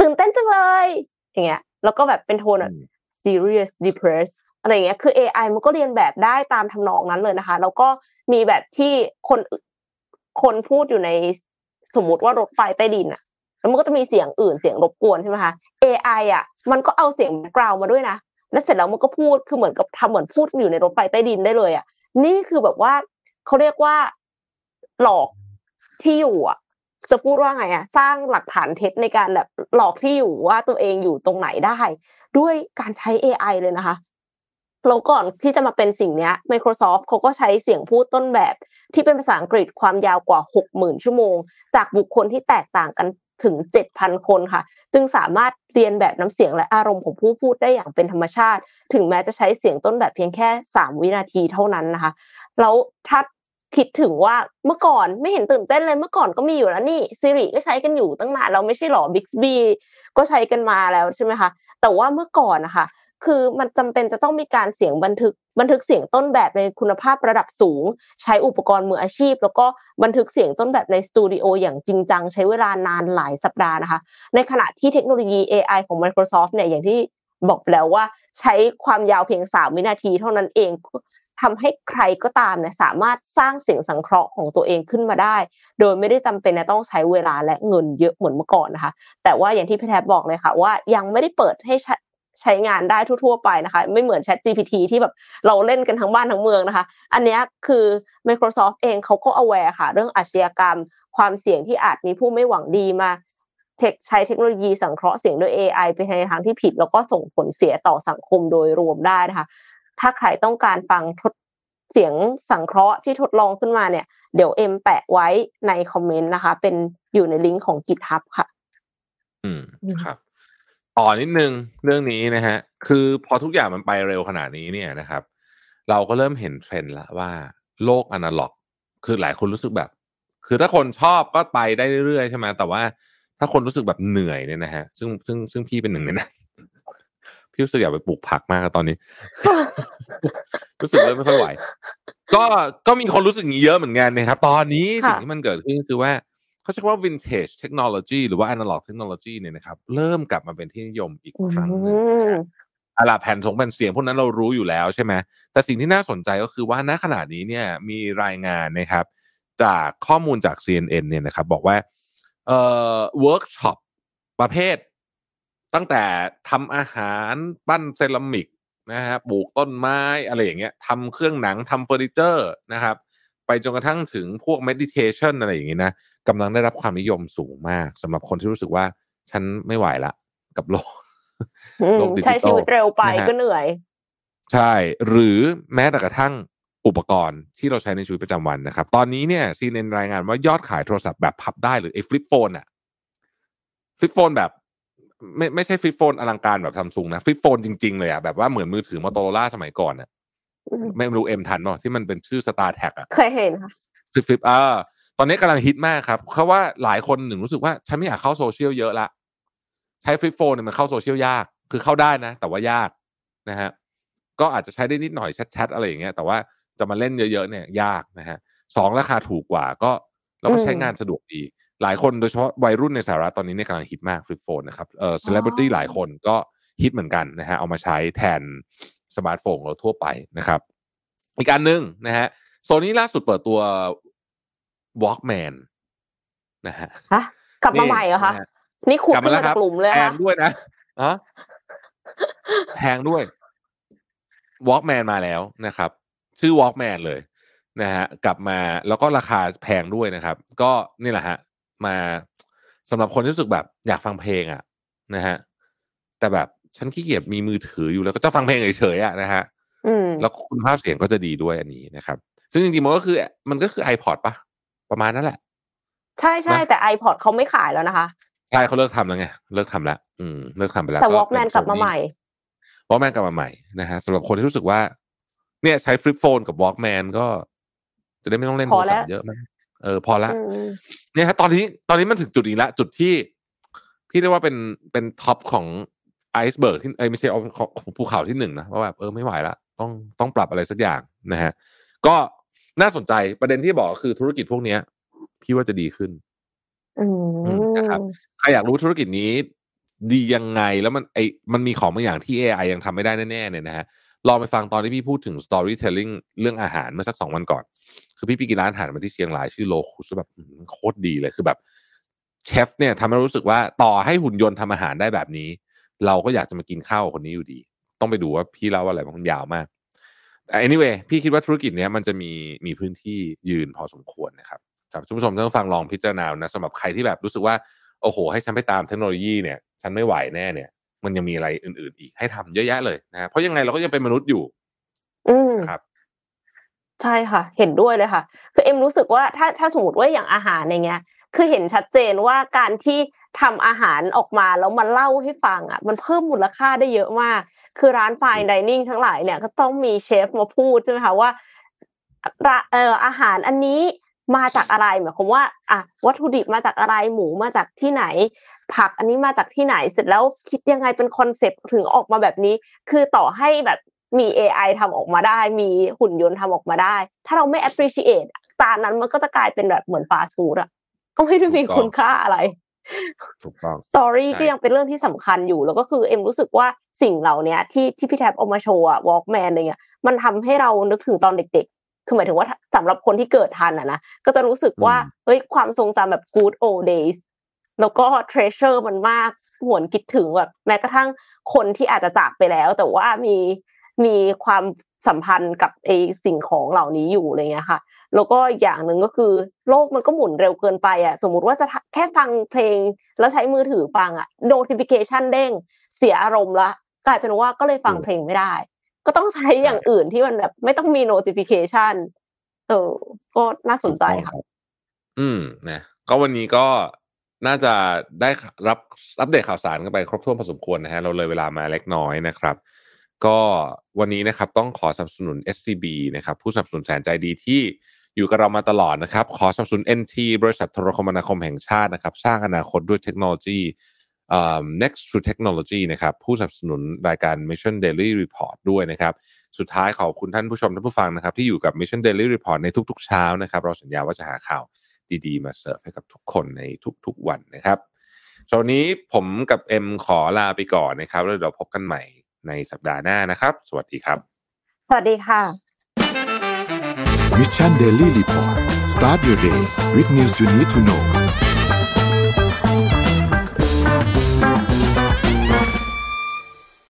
ตื่นเต้นจังเลยอย่างเงี้ย แล้วก็แบบเป็นโทนแบบอืม serious depressed อะไรอย่างเงี้ยคือ AI มันก็เรียนแบบได้ตามทำนองนั้นเลยนะคะ แล้วก็มีแบบที่คนคนพูดอยู่ในสมมติว่ารถไฟใต้ดินอะแล้วมันก็จะมีเสียงอื่นเสียงรบกวนใช่ไหมคะ AI อะ มันก็เอาเสียงแบ็กกราวมาด้วยนะแล้วเสร็จแล้วมันก็พูดคือเหมือนกับทำเหมือนพูดอยู่ในรถไฟใต้ดินได้เลยอะนี่คือแบบว่าเขาเรียกว่าหลอกที่อยู่อะ จะพูดว่าไงอะสร้างหลักฐานเท็จในการแบบหลอกที่อยู่ว่าตัวเองอยู่ตรงไหนได้ ด้วยการใช้ AI เลยนะคะแล้วก่อนที่จะมาเป็นสิ่งเนี้ย Microsoft เขาก็ใช้เสียงพูดต้นแบบ ที่เป็นภาษาอังกฤษความยาวกว่า 60,000 ชั่วโมง จากบุคคลที่แตกต่างกันถึง 7,000 คนค่ะ จึงสามารถเรียนแบบน้ำเสียงและอารมณ์ของผู้พูดได้อย่างเป็นธรรมชาติ ถึงแม้จะใช้เสียงต้นแบบเพียงแค่ 3 วินาทีเท่านั้นนะคะ แล้วถ้า คิดถึงว่าเมื่อก่อนไม่เห็นตื่นเต้นเลยเมื่อก่อนก็มีอยู่แล้วนี่ซิริก็ใช้กันอยู่ตั้งนานเราไม่ใช่หรอ Bixby ก็ใช้กันมาแล้วใช่ไหมคะแต่ว่าเมื่อก่อนนะคะคือมันจำเป็นจะต้องมีการเสียงบันทึกบันทึกเสียงต้นแบบในคุณภาพระดับสูง ใช้อุปกรณ์มืออาชีพ แล้วก็บันทึกเสียงต้นแบบในสตูดิโออย่างจริงจังใช้เวลานานหลายสัปดาห์นะคะ ในขณะที่เทคโนโลยี AI ของ Microsoft เนี่ยอย่างที่บอกแล้วว่าใช้ความยาวเพียง 3 วินาทีเท่านั้นเอง ทำให้ใครก็ตามเนี่ยสามารถสร้างเสียงสังเคราะห์ของตัวเองขึ้นมาได้ โดยไม่ได้จำเป็นจะต้องใช้เวลาและเงินเยอะเหมือนเมื่อก่อนนะคะ แต่ว่าอย่างที่พี่แทบบอกเลยค่ะ ว่ายังไม่ได้เปิดให้ใช้งานได้ทั่ว ๆ ไปนะคะ ไม่เหมือน Chat GPT ที่แบบเราเล่นกันทั้งบ้านทั้งเมืองนะคะ อันนี้คือ Microsoft เองเขาก็ aware ค่ะ เรื่องอาชญากรรม ความเสี่ยงที่อาจมีผู้ไม่หวังดีมาเทคใช้เทคโนโลยีสังเคราะห์เสียงด้วย AI ไปในทางที่ผิด แล้วก็ส่งผลเสียต่อสังคมโดยรวมได้นะคะ ถ้าใครต้องการฟังทดเสียงสังเคราะห์ที่ทดลองขึ้นมาเนี่ย เดี๋ยวเอ็มแปะไว้ในคอมเมนต์นะคะ เป็นอยู่ในลิงก์ของ GitHub ค่ะอืมอืมครับต่อนิดนึงเรื่องนี้นะฮะ คือพอทุกอย่างมันไปเร็วขนาดนี้เนี่ยนะครับ เราก็เริ่มเห็นเทรนด์ละว่าโลกอนาล็อก คือหลายคนรู้สึกแบบ คือถ้าคนชอบก็ไปได้เรื่อยๆใช่ไหมแต่ว่าถ้าคนรู้สึกแบบเหนื่อยเนี่ยนะฮะซึ่งซึ่งซึ่งพี่เป็นหนึ่งในนั้น พี่รู้สึกอยากไปปลูกผักมากอะตอนนี้ รู้สึกเริ่มไม่ค่อยไหว ก็ก็มีคนรู้สึกอย่างนี้เยอะเหมือนกันนะครับ ตอนนี้ค่ะสิ่งที่มันเกิดขึ้นคือว่าเขาใช้คำว่า vintage technology หรือว่า analog technology เนี่ยนะครับเริ่มกลับมาเป็นที่นิยมอีกครั้งหนึ่งอืมอะล่ะแผ่นสงแผ่นเสียงพวกนั้นเรารู้อยู่แล้วใช่ไหมแต่สิ่งที่น่าสนใจก็คือว่าณขณะนี้เนี่ยมีรายงานนะครับ จากข้อมูลจาก CNN เนี่ยนะครับ บอกว่าเอ่อเวิร์กช็อปประเภท ตั้งแต่ทำอาหารปั้นเซรามิกนะฮะปลูกต้นไม้อะไรอย่างเงี้ยทำเครื่องหนังทำเฟอร์นิเจอร์นะครับไปจนกระทั่งถึงพวก meditation อะไรอย่างงี้นะกำลังได้รับความนิยมสูงมากสำหรับคนที่รู้สึกว่าฉันไม่ไหวละ กับโลกอืมโลกดิจิตอลใช้ชีวิตเร็วไปนะฮะก็เหนื่อย ใช่ หรือแม้แต่กระทั่งอุปกรณ์ที่เราใช้ในชีวิตประจำวันนะครับ ตอนนี้เนี่ย CNN รายงานว่ายอดขายโทรศัพท์แบบพับได้หรือไอ้ flip phone อะflip phone แบบ ไม่ไม่ใช่ flip phone อลังการแบบซัมซุงนะ flip phone จริงๆเลยอะแบบว่าเหมือนมือถือมอโตโรล่าสมัยก่อนอะอืมไม่รู้เอ็มทันป่ะที่มันเป็นชื่อ StarTAC อะเคยเห็นค่ะ flip flip อ่าตอนนี้กำลังฮิตมากครับเพราะว่าหลายคนหนึ่งรู้สึกว่า ฉันไม่อยากเข้าโซเชียลเยอะละใช้ flip phone เนี่ยมันเข้าโซเชียลยาก คือเข้าได้นะ แต่ว่ายากนะฮะก็อาจจะใช้ได้นิดหน่อยแชทๆอะไรอย่างเงี้ยแต่ว่าจะมาเล่นเยอะๆเนี่ยยากนะฮะสองราคาถูกกว่าก็แล้วก็ใช้งานสะดวกดี หลายคนโดยเฉพาะวัยรุ่นในสหรัฐตอนนี้เนี่ยกำลังฮิตมาก flip phone นะครับเออเซเลบริตี้หลายคนก็ฮิตเหมือนกันนะฮะเอามาใช้แทนสมาร์ทโฟนเราทั่วไปนะครับ อีกอันหนึ่งนะฮะโซนี่ล่าสุดเปิดตัว Walkman นะฮะฮะกลับมาใหม่เหรอคะนฮนี่ขุดกลับขึ้มานแล้วมาคจารับกกลุ่มเลยแพอะงด้วยนะอะแพงด้วย Walkman มาแล้วนะครับ ชื่อ Walkman เลยนะฮะกลับมาแล้วก็ราคาแพงด้วยนะครับ ก็นี่แหละฮะ มาสำหรับคนที่รู้สึกแบบอยากฟังเพลงอะนะฮะแต่แบบฉันขี้เกียจมีมือถืออยู่แล้วก็จะฟังเพลงเฉยๆอะนะฮะอืมแล้วคุณภาพเสียงก็จะดีด้วยอันนี้นะครับ ซึ่งจริงๆมันก็คือ มันก็คือ iPod ปะประมาณนั้นแหละ ใช่ใช่นะแต่ iPod เขาไม่ขายแล้วนะคะใช่เขาเลิกทำแล้วไงเลิกทำแล้วอืมเลิกทำไปแล้วแต่ก็ Walkman เป็กลับมาใหม่วอล์กแมนกลับมาใหม่นะฮะสำหรับคนที่รู้สึกว่า เนี่ยใช้ flip phone กับวอล์กแมนก็ จะได้ไม่ต้องเล่นพโทอรแล้ศัพวท์เยอะมั้ง เออพอละอืมเนี่ยฮะตอนนี้ตอนนี้มันถึงจุดนี้ละจุดที่ พี่เรียกว่าเป็นเป็น top ของ iceberg ที่เอ้ยไม่ใช่ของของภูเขาที่หนึ่งนะว่าแบบเออไม่ไหวละต้องต้องปรับอะไรสักอย่างนะฮะก็น่าสนใจประเด็นที่บอกคือธุรกิจพวกเนี้ย พี่ว่าจะดีขึ้นอือืมนะครับมใครอยากรู้ธุรกิจนี้ ดียังไงแล้วมันไอมันมีของบางอย่างที่ AI ยังทำไม่ได้แน่ๆเนี่ยนะฮะลองไปฟังตอนที่พี่พูดถึง storytelling เรื่องอาหารเมื่อสักสองวันก่อน คือพี่ไปกินร้านอาหารมาที่เชียงรายชื่อโลคุสแบบอืมโคตรดีเลยคือแบบ เชฟเนี่ยทำให้เรารู้สึกว่าต่อให้หุ่นยนต์ทำอาหารได้แบบนี้ เราก็อยากจะมากินข้าวกับคนนี้อยู่ดี ต้องไปดูว่าพี่เล่าว่าอะไรมันยาวมากแต่ anyway พี่คิดว่าธุรกิจเนี้ยมันจะมีมีพื้นที่ยืนพอสมควรนะครับครับคุณผู้ชมต้องฟังลองพิจารณานะสำหรับใครที่แบบรู้สึกว่าโอ้โห ให้ฉันไปตามเทคโนโลยีเนี่ย ฉันไม่ไหวแน่เนี่ย มันยังมีอะไรอื่น ๆ อีกให้ทำเยอะแยะเลยนะฮะเพราะยังไงเราก็ยังเป็นมนุษย์อยู่อืมนะครับ ใช่ค่ะ เห็นด้วยเลยค่ะ คือเอ็มรู้สึกว่าถ้าถ้าสมมติว่าอย่างอาหารในเงี้ย คือเห็นชัดเจนว่าการที่ทำอาหารออกมาแล้วมาเล่าให้ฟังอะ มันเพิ่มมูลค่าได้เยอะมาก คือร้านไฟน์ดิเนิ่งทั้งหลายเนี่ยก็ต้องมีเชฟมาพูดใช่ไหมคะว่าเอออาหารอันนี้มาจากอะไรหมายความว่าอะวัตถุดิบมาจากอะไรหมูมาจากที่ไหน ผักอันนี้มาจากที่ไหนเสร็จแล้วคิดยังไงเป็น concept ถึงออกมาแบบนี้ คือต่อให้แบบ มี AI ทำออกมาได้ มีหุ่นยนต์ทำออกมาได้ ถ้าเราไม่ appreciate จานนั้นมันก็จะกลายเป็นแบบเหมือนฟาสต์ฟู้ดอะก็ไม่ได้มีถูกต้องคุณค่าอะไรถูกต้อง story ใช่ก็ยังเป็นเรื่องที่สำคัญอยู่ แล้วก็คือเอ็มรู้สึกว่าสิ่งเหล่าเนี้ยที่ที่พี่แท็บเอามาโชว์อะวอล์กแมนอะไรเงี้ยมันทำให้เรานึกถึงตอนเด็กๆ คือหมายถึงว่าสำหรับคนที่เกิดทันอะนะก็จะรู้สึกว่าเฮ้ยความทรงจำแบบ good old days แล้วก็ treasure มันมากหวนคิดถึงแบบแม้กระทั่งคนที่อาจจะจากไปแล้ว แต่ว่ามี มีความสัมพันธ์กับไอสิ่งของเหล่านี้อยู่อะไรเงี้ยค่ะ แล้วก็อย่างหนึ่งก็คือ โลกมันก็หมุนเร็วเกินไปอะสมมุติว่าจะแค่ฟังเพลง แล้วใช้มือถือฟังอะ notification เด้งเสียอารมณ์ละกลายเป็นว่าก็เลยฟังเพลงไม่ได้ ก็ต้องใช้อย่างอื่นที่มันแบบไม่ต้องมี notification เออก็น่าสนใจค่ะอืมนะก็วันนี้ก็น่าจะได้รับอัปเดตข่าวสารกันไปครบถ้วนพอสมควรนะฮะเราเลยเวลามาเล็กน้อยนะครับ ก็วันนี้นะครับต้องขอสนับสนุน SCB นะครับผู้สนับสนุนแสนใจดีที่อยู่กับเรามาตลอดนะครับ ขอสนับสนุน NT บริษัทโทรคมนาคมแห่งชาตินะครับ สร้างอนาคตด้วยเทคโนโลยีเอ่อ next to technology นะครับ ผู้สนับสนุนรายการ Mission Daily Report ด้วยนะครับ สุดท้ายขอบคุณท่านผู้ชมท่านผู้ฟังนะครับ ที่อยู่กับ Mission Daily Report ในทุก ๆ เช้านะครับ เราสัญญาว่าจะหาข่าวดีๆ มาเสิร์ฟให้กับทุกคนในทุก ๆ วันนะครับสำหรับวันนี้ผมกับเอ็มขอลาไปก่อนนะครับแล้วเดี๋ยวพบกันใหม่ ในสัปดาห์หน้านะครับ สวัสดีครับ สวัสดีค่ะ Mission Daily Report start your day with news you need to know